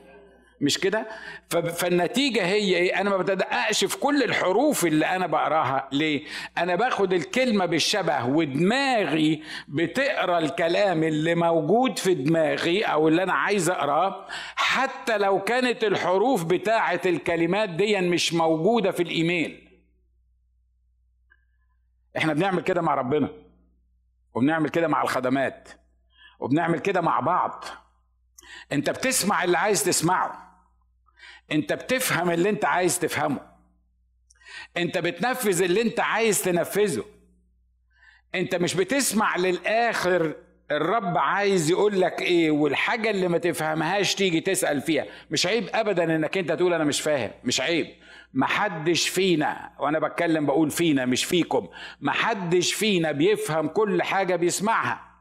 Speaker 1: مش كده؟ فالنتيجة هي إيه؟ أنا ما بدققش في كل الحروف اللي أنا بقراها. ليه؟ أنا باخد الكلمة بالشبه ودماغي بتقرأ الكلام اللي موجود في دماغي أو اللي أنا عايز أقرأه. حتى لو كانت الحروف بتاعة الكلمات دي مش موجودة في الإيميل. إحنا بنعمل كده مع ربنا وبنعمل كده مع الخدمات وبنعمل كده مع بعض. أنت بتسمع اللي عايز تسمعه. انت بتفهم اللي انت عايز تفهمه. انت بتنفذ اللي انت عايز تنفذه. انت مش بتسمع للآخر الرب عايز يقول لك إيه والحاجة اللي ما تفهمهاش تيجي تسأل فيها. مش عيب ابدا إنك أنت تقول أنا مش فاهم. مش عيب. محدش فينا وأنا بتكلم بقول فينا مش فيكم. محدش فينا بيفهم كل حاجة بيسمعها.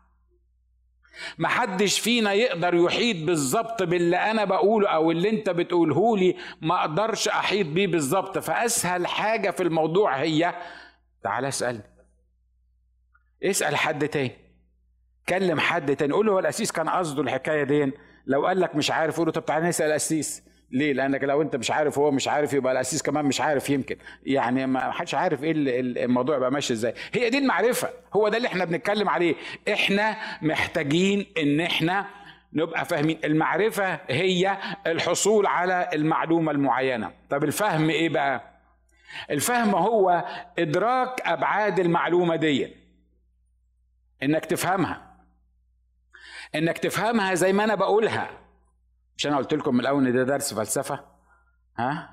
Speaker 1: محدش فينا يقدر يحيط بالظبط باللي أنا بقوله أو اللي أنت بتقوله لي ما أقدرش أحيط بيه بالظبط. فأسهل حاجة في الموضوع هي تعال اسال اسأل حد تاني. كلم حد تاني. قول له هو الاسيس كان قصده الحكاية دي. لو قال لك مش عارف قول له طب تعالى نسأل الاسيس ليه؟ لأنك لو أنت مش عارف هو مش عارف يبقى الأسيس كمان مش عارف يمكن. يعني ما حدش عارف إيه الموضوع يبقى ماشي إزاي. هي دي المعرفة. هو ده اللي إحنا بنتكلم عليه. إحنا محتاجين إن إحنا نبقى فاهمين. المعرفة هي الحصول على المعلومة المعينة. طب الفهم إيه بقى؟ الفهم هو إدراك أبعاد المعلومة دي. إنك تفهمها. إنك تفهمها زي ما أنا بقولها. مش أنا قلت لكم من الأول إن ده درس فلسفة؟ ها؟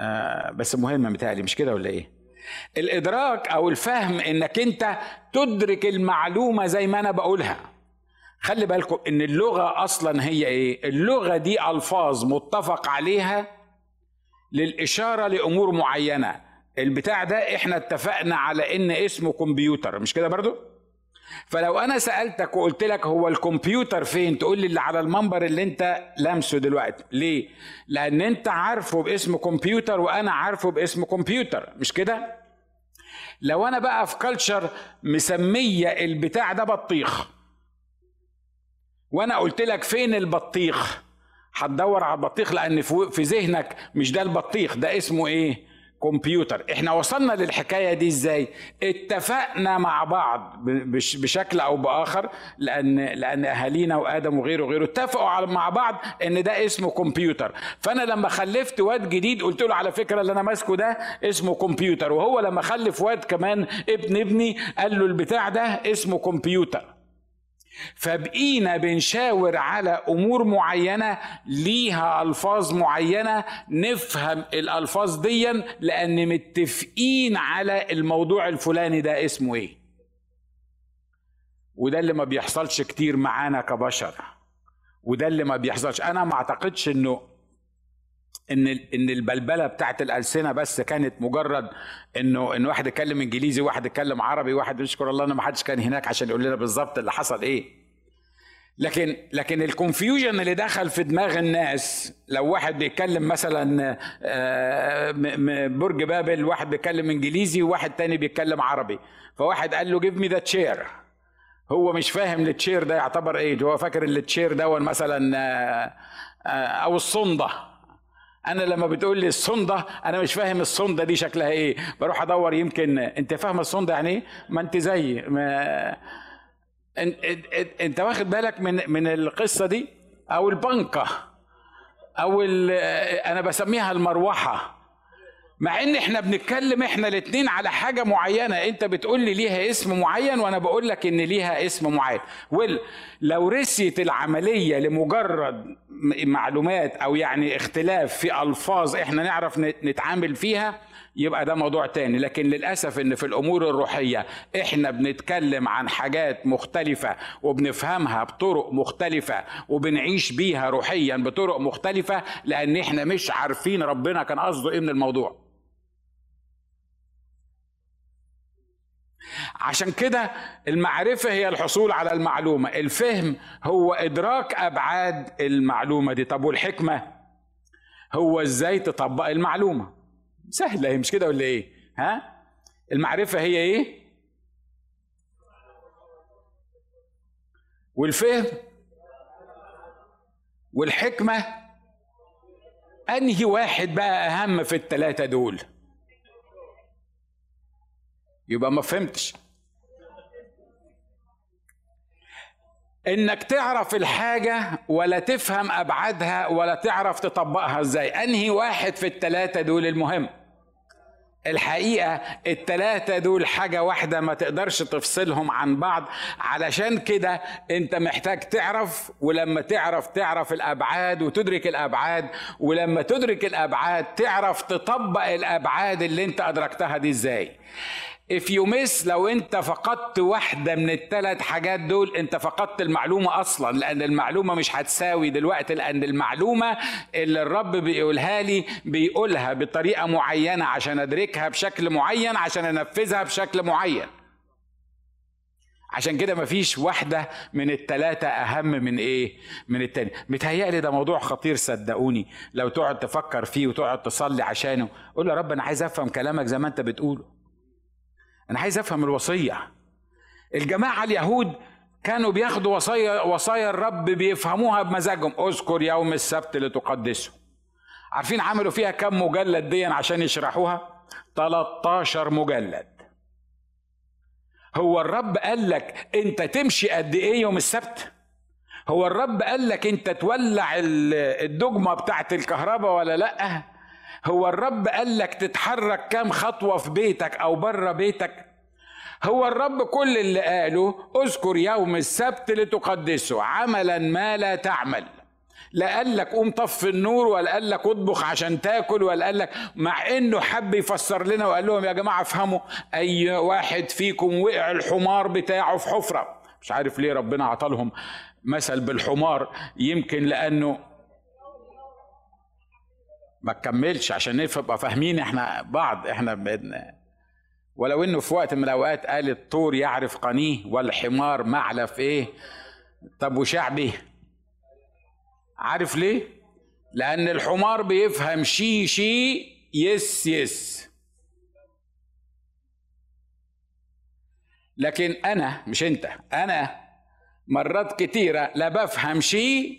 Speaker 1: آه بس مهم متهيألي مش كده ولا إيه؟ الإدراك أو الفهم إنك أنت تدرك المعلومة زي ما أنا بقولها. خلي بالكم إن اللغة أصلا هي إيه؟ اللغة دي ألفاظ متفق عليها للإشارة لأمور معينة. البتاع ده إحنا اتفقنا على إن اسمه كمبيوتر مش كده برضو؟ فلو أنا سألتك وقلت لك هو الكمبيوتر فين تقول لي اللي على المنبر اللي أنت لامسه دلوقتي. ليه؟ لأن أنت عارفه باسم كمبيوتر وأنا عارفه باسم كمبيوتر مش كده؟ لو أنا بقى في كلتشر مسمية البتاع ده بطيخ وأنا قلت لك فين البطيخ هتدور على البطيخ لأن في ذهنك مش ده البطيخ ده اسمه إيه؟ كمبيوتر. إحنا وصلنا للحكاية دي إزاي؟ اتفقنا مع بعض بشكل أو بآخر لأن لأن أهالينا وآدم وغيره وغيره اتفقوا على مع بعض إن ده اسمه كمبيوتر. فأنا لما خلفت واد جديد قلت له على فكرة اللي أنا ماسكه ده اسمه كمبيوتر. وهو لما خلف واد كمان ابن ابني قال له البتاع ده اسمه كمبيوتر. فبقينا بنشاور على أمور معينة ليها ألفاظ معينة نفهم الألفاظ دي لأن متفقين على الموضوع الفلاني ده اسمه إيه. وده اللي ما بيحصلش كتير معانا كبشر. وده اللي ما بيحصلش. أنا ما أعتقدش إنه إن إن البلبلة بتاعت الألسنة بس كانت مجرد إنه إن واحد يتكلم إنجليزي واحد يتكلم عربي واحد يشكر الله إن ما حدش كان هناك عشان يقول لنا بالظبط اللي حصل إيه. لكن لكن الكونفيوجن اللي دخل في دماغ الناس لو واحد بيتكلم مثلا آه، برج بابل واحد بيتكلم إنجليزي وواحد تاني بيتكلم عربي. فواحد قال له give me the chair هو مش فاهم ال chair ده يعتبر إيه؟ هو فاكر ال chair ده مثلا آه، آه، أو الصنده أنا لما بتقول لي الصندة أنا مش فاهم الصندة دي شكلها إيه. بروح أدور يمكن أنت فاهم الصندة يعني إيه؟ ما أنت زي ما أنت واخد بالك من من القصة دي؟ أو البنكة أو أنا بسميها المروحة. مع ان إحنا بنتكلم إحنا الاتنين على حاجة معينة. انت بتقول لي ليها اسم معين وأنا بقول لك ان ليها اسم معين. ويل لو رسيت العملية لمجرد معلومات أو يعني اختلاف في ألفاظ إحنا نعرف نتعامل فيها يبقى ده موضوع تاني. لكن للأسف إن في الأمور الروحية إحنا بنتكلم عن حاجات مختلفة وبنفهمها بطرق مختلفة وبنعيش بيها روحيا بطرق مختلفة لأن إحنا مش عارفين ربنا كان قصده إيه من الموضوع. عشان كده المعرفة هي الحصول على المعلومة. الفهم هو إدراك أبعاد المعلومة دي. طب والحكمة؟ هو إزاي تطبق المعلومة؟ سهلة. هي مش كده ولا إيه؟ ها؟ المعرفة هي إيه؟ والفهم؟ والحكمة؟ أنهي واحد بقى أهم في الثلاثه دول؟ يبقى ما فهمتش. إنك تعرف الحاجة ولا تفهم أبعادها ولا تعرف تطبقها إزاي. أنهي واحد في التلاتة دول المهم؟ الحقيقة التلاتة دول حاجة واحدة ما تقدرش تفصلهم عن بعض. علشان كده أنت محتاج تعرف ولما تعرف تعرف الأبعاد وتدرك الأبعاد ولما تدرك الأبعاد تعرف تطبق الأبعاد اللي أنت أدركتها دي إزاي. If you miss لو أنت فقدت واحدة من الثلاث حاجات دول أنت فقدت المعلومة أصلا لأن المعلومة مش هتساوي دلوقتي لأن المعلومة اللي الرب بيقولها لي بيقولها بطريقة معينة عشان أدركها بشكل معين عشان أنفذها بشكل معين. عشان كده مفيش واحدة من التلاتة أهم من إيه؟ من التاني. متهيألي ده موضوع خطير صدقوني. لو تقعد تفكر فيه وتقعد تصلي عشانه قول يا رب أنا عايز أفهم كلامك زي ما أنت بتقوله. أنا عايز أفهم الوصية. الجماعة اليهود كانوا بياخدوا وصايا وصايا الرب بيفهموها بمزاجهم. اذكر يوم السبت لتقدسه عارفين عملوا فيها كم مجلد دي عشان يشرحوها؟ 13 مجلد. هو الرب قال لك أنت تمشي قد إيه يوم السبت؟ هو الرب قال لك أنت تولع الدجمة بتاعت الكهرباء ولا لأ؟ هو الرب قال لك تتحرك كام خطوة في بيتك أو بره بيتك؟ هو الرب كل اللي قاله اذكر يوم السبت لتقدسه عملا ما لا تعمل. لا قال لك قوم طفي النور ولا قال لك اطبخ عشان تاكل ولا قال لك مع إنه حب يفسر لنا وقال لهم يا جماعة افهموا أي واحد فيكم وقع الحمار بتاعه في حفرة؟ مش عارف ليه ربنا عطلهم مثل بالحمار يمكن لأنه ما تكملش عشان نبقى فاهمين إحنا بعض إحنا بدنا ولو إنه في وقت من الأوقات قال الطور يعرف قنيه والحمار معلف إيه؟ طب وشعبي؟ عارف ليه؟ لأن الحمار بيفهم شي شي يس يس. لكن أنا مش أنت أنا مرات كتيرة لا بفهم شي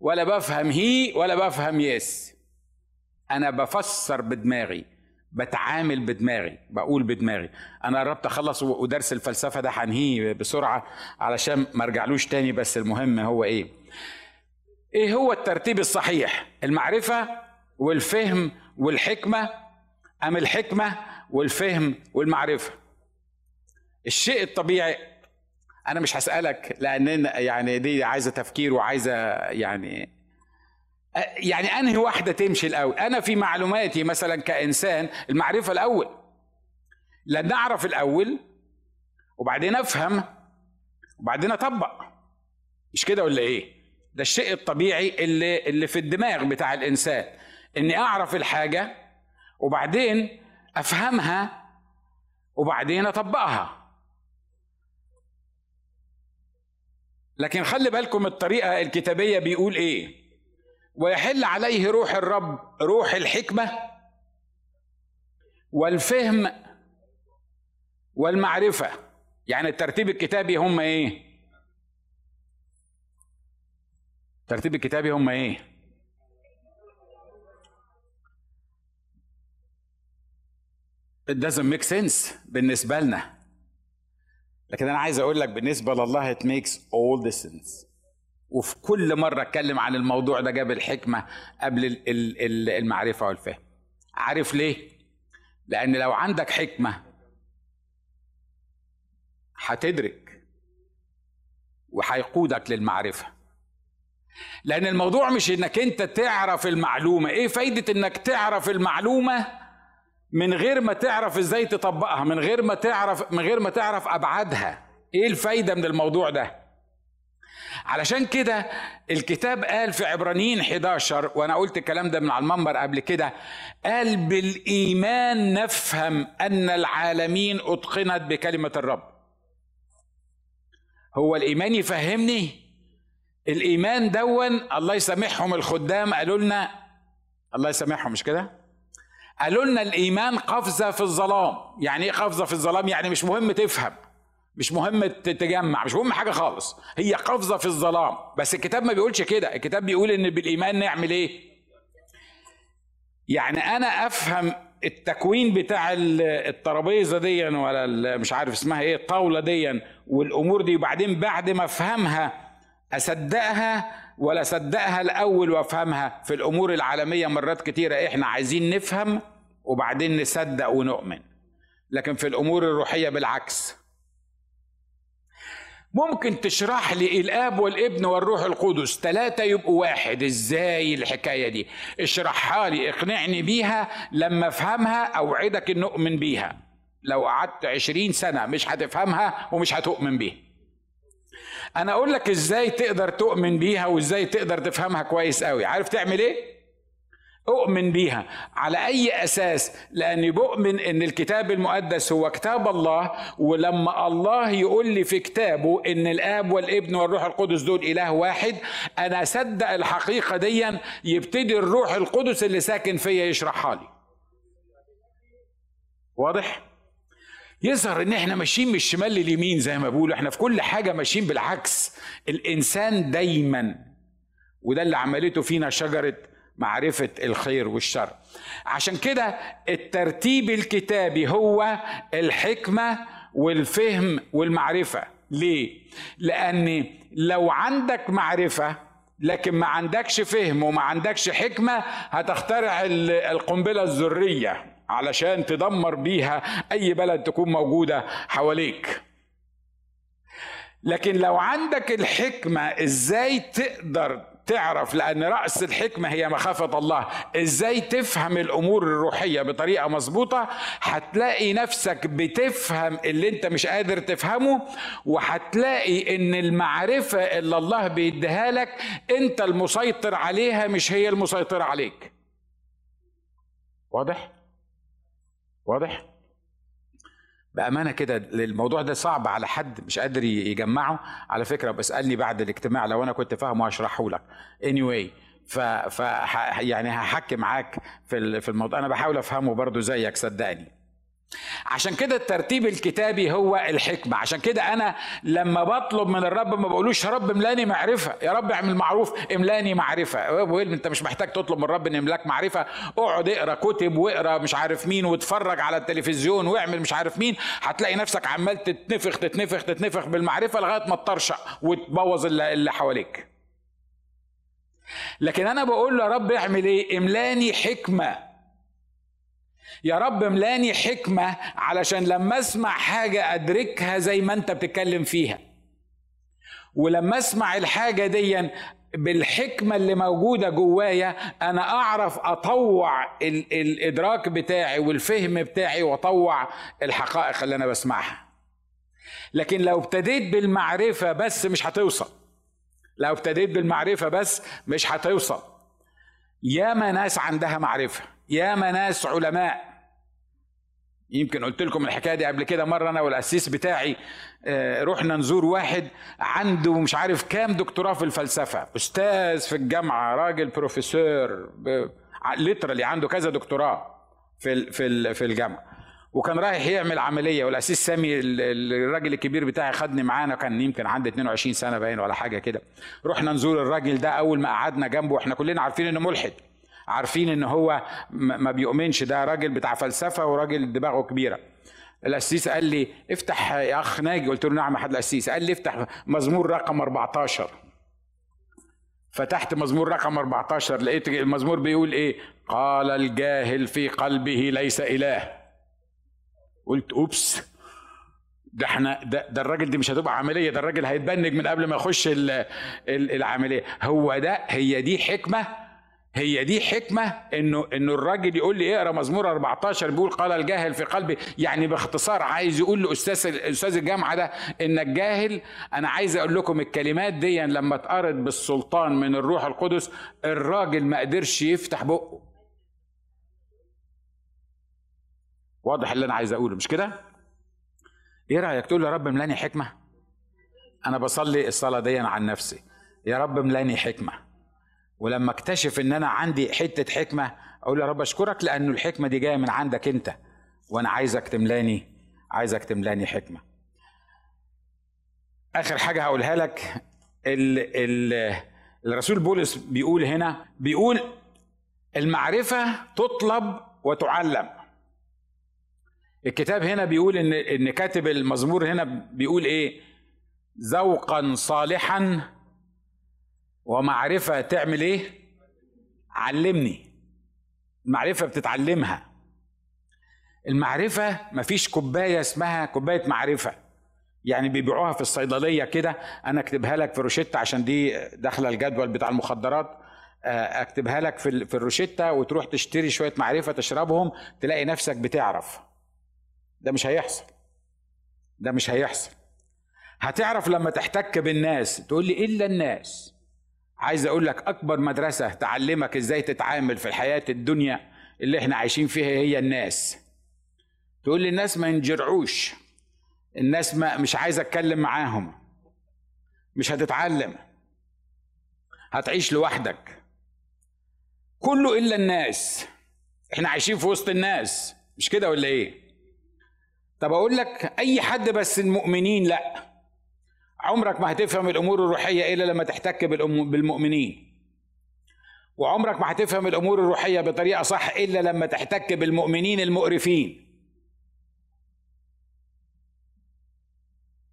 Speaker 1: ولا بفهم هي ولا بفهم يس. أنا بفسر بدماغي بتعامل بدماغي بقول بدماغي. أنا قربت أخلص ودرس الفلسفة ده هنهيه بسرعة علشان ما أرجعلوش تاني بس المهم هو إيه؟ إيه هو الترتيب الصحيح؟ المعرفة والفهم والحكمة أم الحكمة والفهم والمعرفة؟ الشيء الطبيعي أنا مش هسألك لأن يعني دي عايزة تفكير وعايزة يعني يعني أنهي واحدة تمشي الأول؟ أنا في معلوماتي مثلا كإنسان المعرفة الأول. لأن اعرف الأول وبعدين أفهم وبعدين أطبق. مش كده ولا إيه؟ ده الشيء الطبيعي اللي اللي في الدماغ بتاع الإنسان. إني أعرف الحاجة وبعدين أفهمها وبعدين أطبقها. لكن خلي بالكم الطريقة الكتابية بيقول إيه؟ ويحل عليه روح الرب روح الحكمة والفهم والمعرفة. يعني الترتيب الكتابي هم إيه؟ الترتيب الكتابي هم إيه؟ It doesn't make sense بالنسبة لنا. لكن أنا عايز أقول لك بالنسبة لله it makes all the sense. وفي كل مرة أتكلم عن الموضوع ده جاب الحكمة قبل المعرفة والفهم عارف ليه؟ لأن لو عندك حكمة هتدرك وهيقودك للمعرفة لأن الموضوع مش إنك أنت تعرف المعلومة، إيه فايدة إنك تعرف المعلومة من غير ما تعرف إزاي تطبقها، من غير ما تعرف من غير ما تعرف أبعادها، إيه الفايدة من الموضوع ده؟ علشان كده الكتاب قال في عبرانيين 11 وأنا قلت الكلام ده من على المنبر قبل كده قال بالإيمان نفهم أن العالمين أتقنت بكلمة الرب. هو الإيمان يفهمني؟ الإيمان دون الله يسامحهم الخدام قالوا لنا الله يسامحهم مش كده؟ قالوا لنا الإيمان قفزة في الظلام. يعني إيه قفزة في الظلام؟ يعني مش مهم تفهم. مش مهم تتجمع مش مهم حاجة خالص. هي قفزة في الظلام. بس الكتاب ما بيقولش كده. الكتاب بيقول إن بالإيمان نعمل إيه؟ يعني أنا أفهم التكوين بتاع الترابيزة دي ولا مش عارف اسمها إيه الطاولة دي والأمور دي وبعدين بعد ما أفهمها أصدقها ولا أصدقها الأول وأفهمها في الأمور العالمية مرات كتيرة إحنا عايزين نفهم وبعدين نصدق ونؤمن. لكن في الأمور الروحية بالعكس. ممكن تشرح لي الآب والابن والروح القدس؟ ثلاثة يبقوا واحد. إزاي الحكاية دي؟ اشرحها لي اقنعني بيها لما افهمها أوعدك ان أؤمن بيها. لو قعدت عشرين سنة مش هتفهمها ومش هتؤمن بيها. أنا أقول لك إزاي تقدر تؤمن بيها وإزاي تقدر تفهمها كويس قوي عارف تعمل إيه؟ أؤمن بيها على أي أساس؟ لاني بؤمن إن الكتاب المقدس هو كتاب الله ولما الله يقول لي في كتابه إن الآب والابن والروح القدس دول إله واحد أنا أصدق الحقيقة دي يبتدي الروح القدس اللي ساكن فيا يشرحها لي. واضح؟ يظهر إن إحنا ماشيين من الشمال لليمين زي ما بيقولوا إحنا في كل حاجة ماشيين بالعكس. الإنسان دايما وده اللي عملته فينا شجرة معرفة الخير والشر. عشان كده الترتيب الكتابي هو الحكمة والفهم والمعرفة. ليه؟ لأن لو عندك معرفة لكن ما عندكش فهم وما عندكش حكمة هتخترع القنبلة الذرية علشان تدمر بيها أي بلد تكون موجودة حواليك. لكن لو عندك الحكمة إزاي تقدر تعرف لأن رأس الحكمة هي مخافة الله إزاي تفهم الأمور الروحية بطريقة مظبوطة هتلاقي نفسك بتفهم اللي أنت مش قادر تفهمه وهتلاقي إن المعرفة اللي الله بيديها لك أنت المسيطر عليها مش هي المسيطرة عليك واضح؟ واضح؟ بأمانة كده الموضوع ده صعب على حد مش قادر يجمعه. على فكرة بسالني بعد الاجتماع لو أنا كنت فاهمه هشرحه لك. Anyway ف, ف يعني هحكي معاك في في الموضوع. أنا بحاول أفهمه برضو زيك صدقني. عشان كده الترتيب الكتابي هو الحكمة. عشان كده أنا لما بطلب من الرب ما بقولوش يا رب املأني معرفة يا رب اعمل معروف املأني معرفة. انت مش محتاج تطلب من الرب ان يملأك معرفة. اقعد اقرأ كتب واقرأ مش عارف مين واتفرج على التلفزيون واعمل مش عارف مين. هتلاقي نفسك عمال تتنفخ تتنفخ تتنفخ بالمعرفة لغاية ما تطرشق وتبوظ اللي حواليك. لكن أنا بقول له يا رب اعمل إيه؟ املأني حكمة. يا رب ملاني حكمة علشان لما اسمع حاجة أدركها زي ما انت بتتكلم فيها. ولما اسمع الحاجة دي بالحكمة اللي موجودة جوايا أنا أعرف أطوع الإدراك بتاعي والفهم بتاعي وأطوع الحقائق اللي أنا بسمعها. لكن لو ابتديت بالمعرفة بس مش هتوصل. لو ابتديت بالمعرفة بس مش هتوصل. ياما ناس عندها معرفة. ياما ناس علماء. يمكن قلت لكم الحكاية دي قبل كده مرة أنا والأسيس بتاعي آه، رحنا نزور واحد عنده مش عارف كام دكتوراه في الفلسفة. أستاذ في الجامعة راجل بروفيسور ليترالي عنده كذا دكتوراه في في في الجامعة. وكان رايح يعمل عملية والأسيس سامي الراجل الكبير بتاعي خدني معانا كان يمكن عنده 22 سنة باين ولا حاجة كده. رحنا نزور الراجل ده أول ما قعدنا جنبه إحنا كلنا عارفين إنه ملحد. عارفين إن هو ما بيؤمنش ده راجل بتاع فلسفة وراجل دماغه كبيرة. القسيس قال لي افتح يا أخ ناجي قلت له نعم يا حد القسيس. قال لي افتح مزمور رقم 14 فتحت مزمور رقم 14 لقيت المزمور بيقول إيه؟ قال الجاهل في قلبه ليس إله. قلت أوبس ده إحنا ده, ده الراجل دي مش هتبقى عملية ده الراجل هيتبنج من قبل ما يخش العملية. هو ده هي دي حكمة هي دي حكمة انه إنه الراجل يقول لي اقرا مزمور 14 بيقول قال الجاهل في قلبي. يعني باختصار عايز يقول لاستاذ أستاذ الجامعة ده انك جاهل أنا عايز أقول لكم الكلمات دي لما اتقرت بالسلطان من الروح القدس الراجل ما قدرش يفتح بقه. واضح اللي أنا عايز أقوله مش كده؟ إيه رأيك؟ تقول يا رب ملاني حكمة. أنا بصلي الصلاة دي عن نفسي. يا رب ملاني حكمة. ولما اكتشف إن أنا عندي حتة حكمة أقول يا رب أشكرك لأنه الحكمة دي جاية من عندك أنت. وأنا عايزك تملاني عايزك تملاني حكمة. آخر حاجة هقولها لك ال ال الرسول بولس بيقول هنا بيقول المعرفة تطلب وتعلم. الكتاب هنا بيقول إن إن كاتب المزمور هنا بيقول إيه؟ ذوقا صالحا ومعرفة تعمل إيه؟ علمني. المعرفه بتتعلمها. المعرفة مفيش كوباية اسمها كوباية معرفة. يعني بيبيعوها في الصيدلية كده أنا أكتبها لك في روشتة عشان دي داخلة الجدول بتاع المخدرات. آه، أكتبها لك في في الروشتة وتروح تشتري شوية معرفة تشربهم تلاقي نفسك بتعرف. ده مش هيحصل. ده مش هيحصل. هتعرف لما تحتك بالناس تقول لي إلا الناس. عايز أقول لك اكبر مدرسة تعلمك إزاي تتعامل في الحياة الدنيا اللي إحنا عايشين فيها هي الناس. تقول لي الناس ما ينجرعوش الناس ما مش عايز اتكلم معاهم مش هتتعلم هتعيش لوحدك. كله إلا الناس. إحنا عايشين في وسط الناس مش كده ولا إيه؟ طب أقول لك أي حد بس المؤمنين لأ. عمرك ما هتفهم الأمور الروحية إلا لما تحتك بالمؤمنين. وعمرك ما هتفهم الأمور الروحية بطريقة صح إلا لما تحتك بالمؤمنين المقرفين.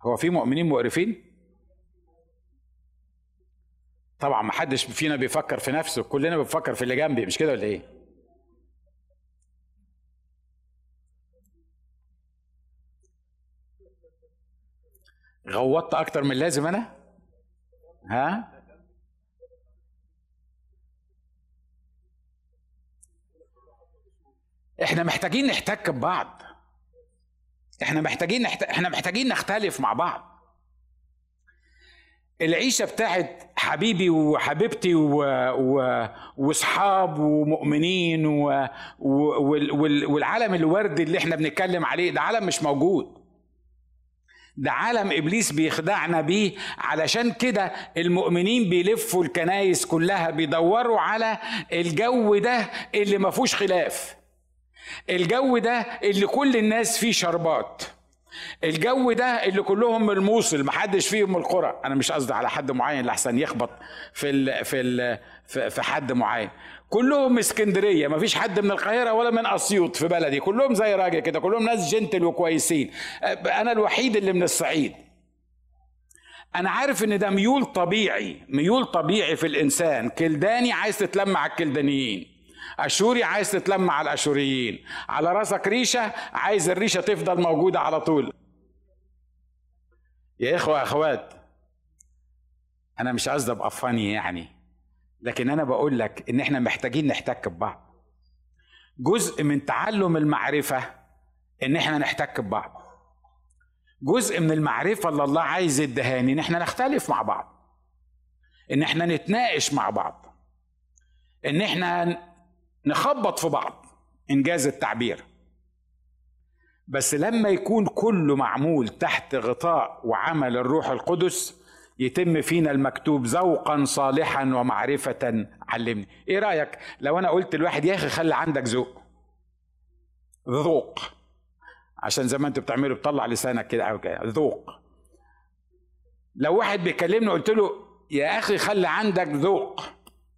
Speaker 1: هو في مؤمنين مقرفين؟ طبعا ما حدش فينا بيفكر في نفسه كلنا بنفكر في اللي جنبي مش كده ولا إيه؟ غوطت أكتر من اللازم أنا؟ ها؟ إحنا محتاجين نحتك ببعض. إحنا محتاجين نحت... إحنا محتاجين نختلف مع بعض. العيشة بتاعت حبيبي وحبيبتي و... و... وأصحاب ومؤمنين و... و... وال... والعالم الوردي اللي إحنا بنتكلم عليه ده عالم مش موجود. ده عالم إبليس بيخدعنا بيه. علشان كده المؤمنين بيلفوا الكنايس كلها بيدوروا على الجو ده اللي ما فيهوش خلاف. الجو ده اللي كل الناس فيه شربات. الجو ده اللي كلهم من الموصل محدش فيهم من القرى. أنا مش قصدي على حد معين لحسن يخبط في ال في ال في حد معين. كلهم من اسكندرية مفيش حد من القاهرة ولا من أسيوط في بلدي كلهم زي راجل كده كلهم ناس جنتل وكويسين. أنا الوحيد اللي من الصعيد. أنا عارف إن ده ميول طبيعي ميول طبيعي في الإنسان. كلداني عايز تتلم على الكلدانيين. أشوري عايز تتلم على الأشوريين. على راسك ريشة عايز الريشة تفضل موجودة على طول. يا إخوة أخوات أنا مش قصدي أبقى فاني يعني. لكن أنا بقول لك إن إحنا محتاجين نحتك ببعض. جزء من تعلم المعرفة إن إحنا نحتك ببعض. جزء من المعرفة اللي الله عايز يدهاني إن إحنا نختلف مع بعض. إن إحنا نتناقش مع بعض. إن إحنا نخبط في بعض. إنجاز التعبير. بس لما يكون كله معمول تحت غطاء وعمل الروح القدس يتم فينا المكتوب ذوقا صالحا ومعرفة. علمني. إيه رأيك؟ لو أنا قلت لواحد يا أخي خلي عندك ذوق. ذوق. عشان زي ما أنت بتعمله بتطلع لسانك كده. أو كده ذوق. لو واحد بيكلمني قلت له يا أخي خلي عندك ذوق.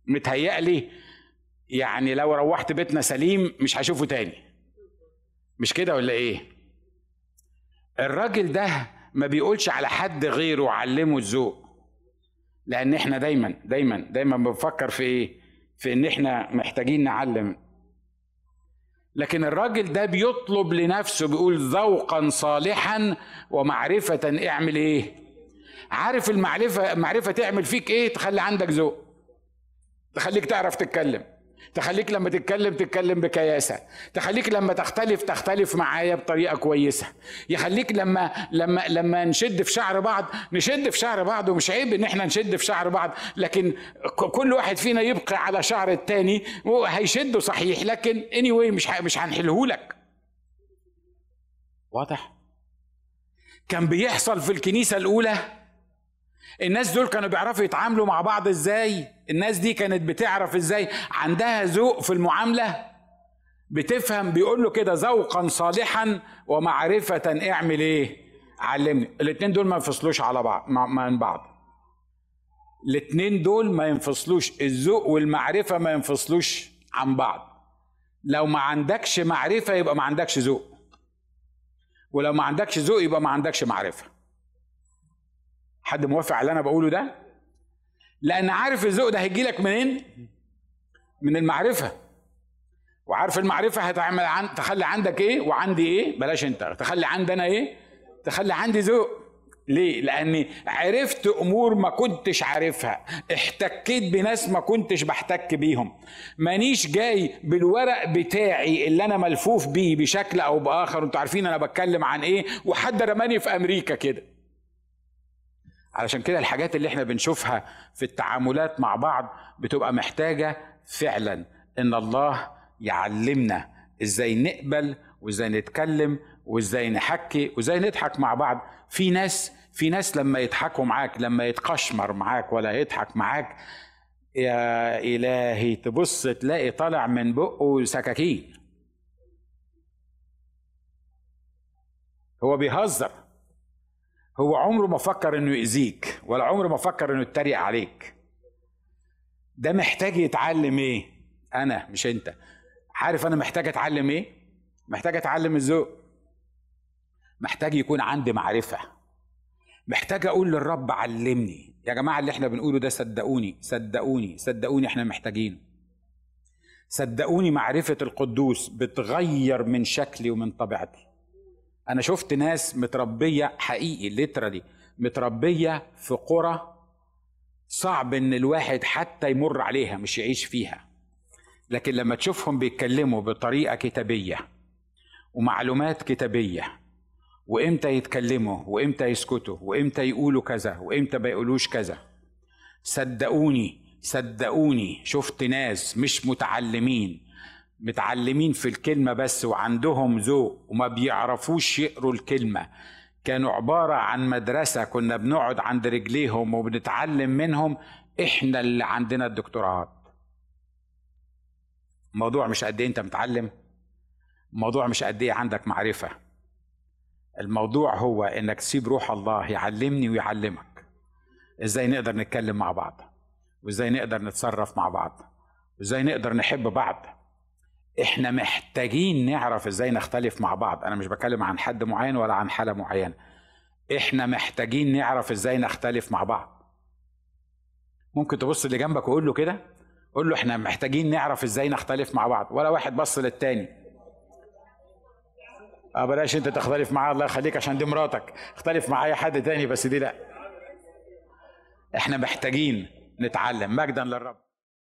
Speaker 1: متهيألي يعني لو روحت بيتنا سليم مش هشوفه تاني. مش كده ولا إيه؟ الراجل ده ما بيقولش على حد غيره علمه الذوق. لأن إحنا دايما دايما دايما بنفكر في إيه؟ في إن إحنا محتاجين نعلم. لكن الراجل ده بيطلب لنفسه بيقول ذوقا صالحا ومعرفة اعمل إيه؟ عارف المعرفة معرفة تعمل فيك إيه؟ تخلي عندك ذوق. تخليك تعرف تتكلم. تخليك لما تتكلم تتكلم بكياسة. تخليك لما تختلف تختلف معايا بطريقة كويسة. يخليك لما لما لما نشد في شعر بعض نشد في شعر بعض ومش عيب إن إحنا نشد في شعر بعض لكن كل واحد فينا يبقى على شعر التاني هيشده صحيح. لكن اني anyway مش مش هنحلهولك واضح؟ كان بيحصل في الكنيسة الأولى الناس دول كانوا بيعرفوا يتعاملوا مع بعض إزاي؟ الناس دي كانت بتعرف إزاي؟ عندها ذوق في المعاملة؟ بتفهم بيقول له كده ذوقا صالحا ومعرفة اعمل إيه؟ علمني. الاثنين دول ما ينفصلوش على بعض من بعض. الاثنين دول ما ينفصلوش الذوق والمعرفة ما ينفصلوش عن بعض. لو ما عندكش معرفة يبقى ما عندكش ذوق. ولو ما عندكش ذوق يبقى ما عندكش معرفة. حد موافق على اللي أنا بقوله ده؟ لأن عارف الذوق ده هيجي لك منين؟ من المعرفة. وعارف المعرفة هتعمل عن تخلي عندك إيه وعندي إيه؟ بلاش أنت. تخلي عندنا إيه؟ تخلي عندي ذوق. ليه؟ لأني عرفت أمور ما كنتش عارفها، احتكيت بناس ما كنتش بحتك بيهم، مانيش جاي بالورق بتاعي اللي أنا ملفوف بيه بشكل أو بآخر، أنتوا عارفين أنا بتكلم عن إيه، وحد رماني في أمريكا كده. علشان كده الحاجات اللي إحنا بنشوفها في التعاملات مع بعض بتبقى محتاجة فعلا إن الله يعلمنا إزاي نقبل وإزاي نتكلم وإزاي نحكي وإزاي نضحك مع بعض. في ناس في ناس لما يضحكوا معاك لما يتقشمر معاك ولا يضحك معاك يا إلهي تبص تلاقي طالع من بقه سكاكين. هو بيهزر. هو عمره ما فكر إنه يأذيك ولا عمره ما فكر إنه يتريق عليك. ده محتاج يتعلم إيه؟ أنا مش أنت. عارف أنا محتاج أتعلم إيه؟ محتاج أتعلم الذوق. محتاج يكون عندي معرفة. محتاج أقول للرب علمني. يا جماعة اللي إحنا بنقوله ده صدقوني صدقوني صدقوني إحنا محتاجينه. صدقوني معرفة القدوس بتغير من شكلي ومن طبيعتي. أنا شفت ناس متربية حقيقي ليترالي متربية في قرى صعب إن الواحد حتى يمر عليها مش يعيش فيها. لكن لما تشوفهم بيتكلموا بطريقة كتابية ومعلومات كتابية وإمتى يتكلموا وإمتى يسكتوا وإمتى يقولوا كذا وإمتى ما يقولوش كذا صدقوني صدقوني شفت ناس مش متعلمين. متعلمين في الكلمة بس وعندهم ذوق وما بيعرفوش يقروا الكلمة. كانوا عبارة عن مدرسة كنا بنقعد عند رجليهم وبنتعلم منهم إحنا اللي عندنا الدكتوراه. الموضوع مش قد إيه أنت متعلم الموضوع مش قد إيه عندك معرفة. الموضوع هو إنك تسيب روح الله يعلمني ويعلمك. إزاي نقدر نتكلم مع بعض؟ وإزاي نقدر نتصرف مع بعض؟ وإزاي نقدر نحب بعض؟ إحنا محتاجين نعرف إزاي نختلف مع بعض. أنا مش بكلم عن حد معين ولا عن حالة معينة. إحنا محتاجين نعرف إزاي نختلف مع بعض. ممكن تبص اللي جنبك وقول له كده قول له إحنا محتاجين نعرف إزاي نختلف مع بعض. ولا واحد بص للتاني. آه بلاش أنت تختلف معاه. الله يخليك عشان دي مراتك. اختلف مع أي حد تاني بس دي لأ. إحنا محتاجين نتعلم. مجدا للرب.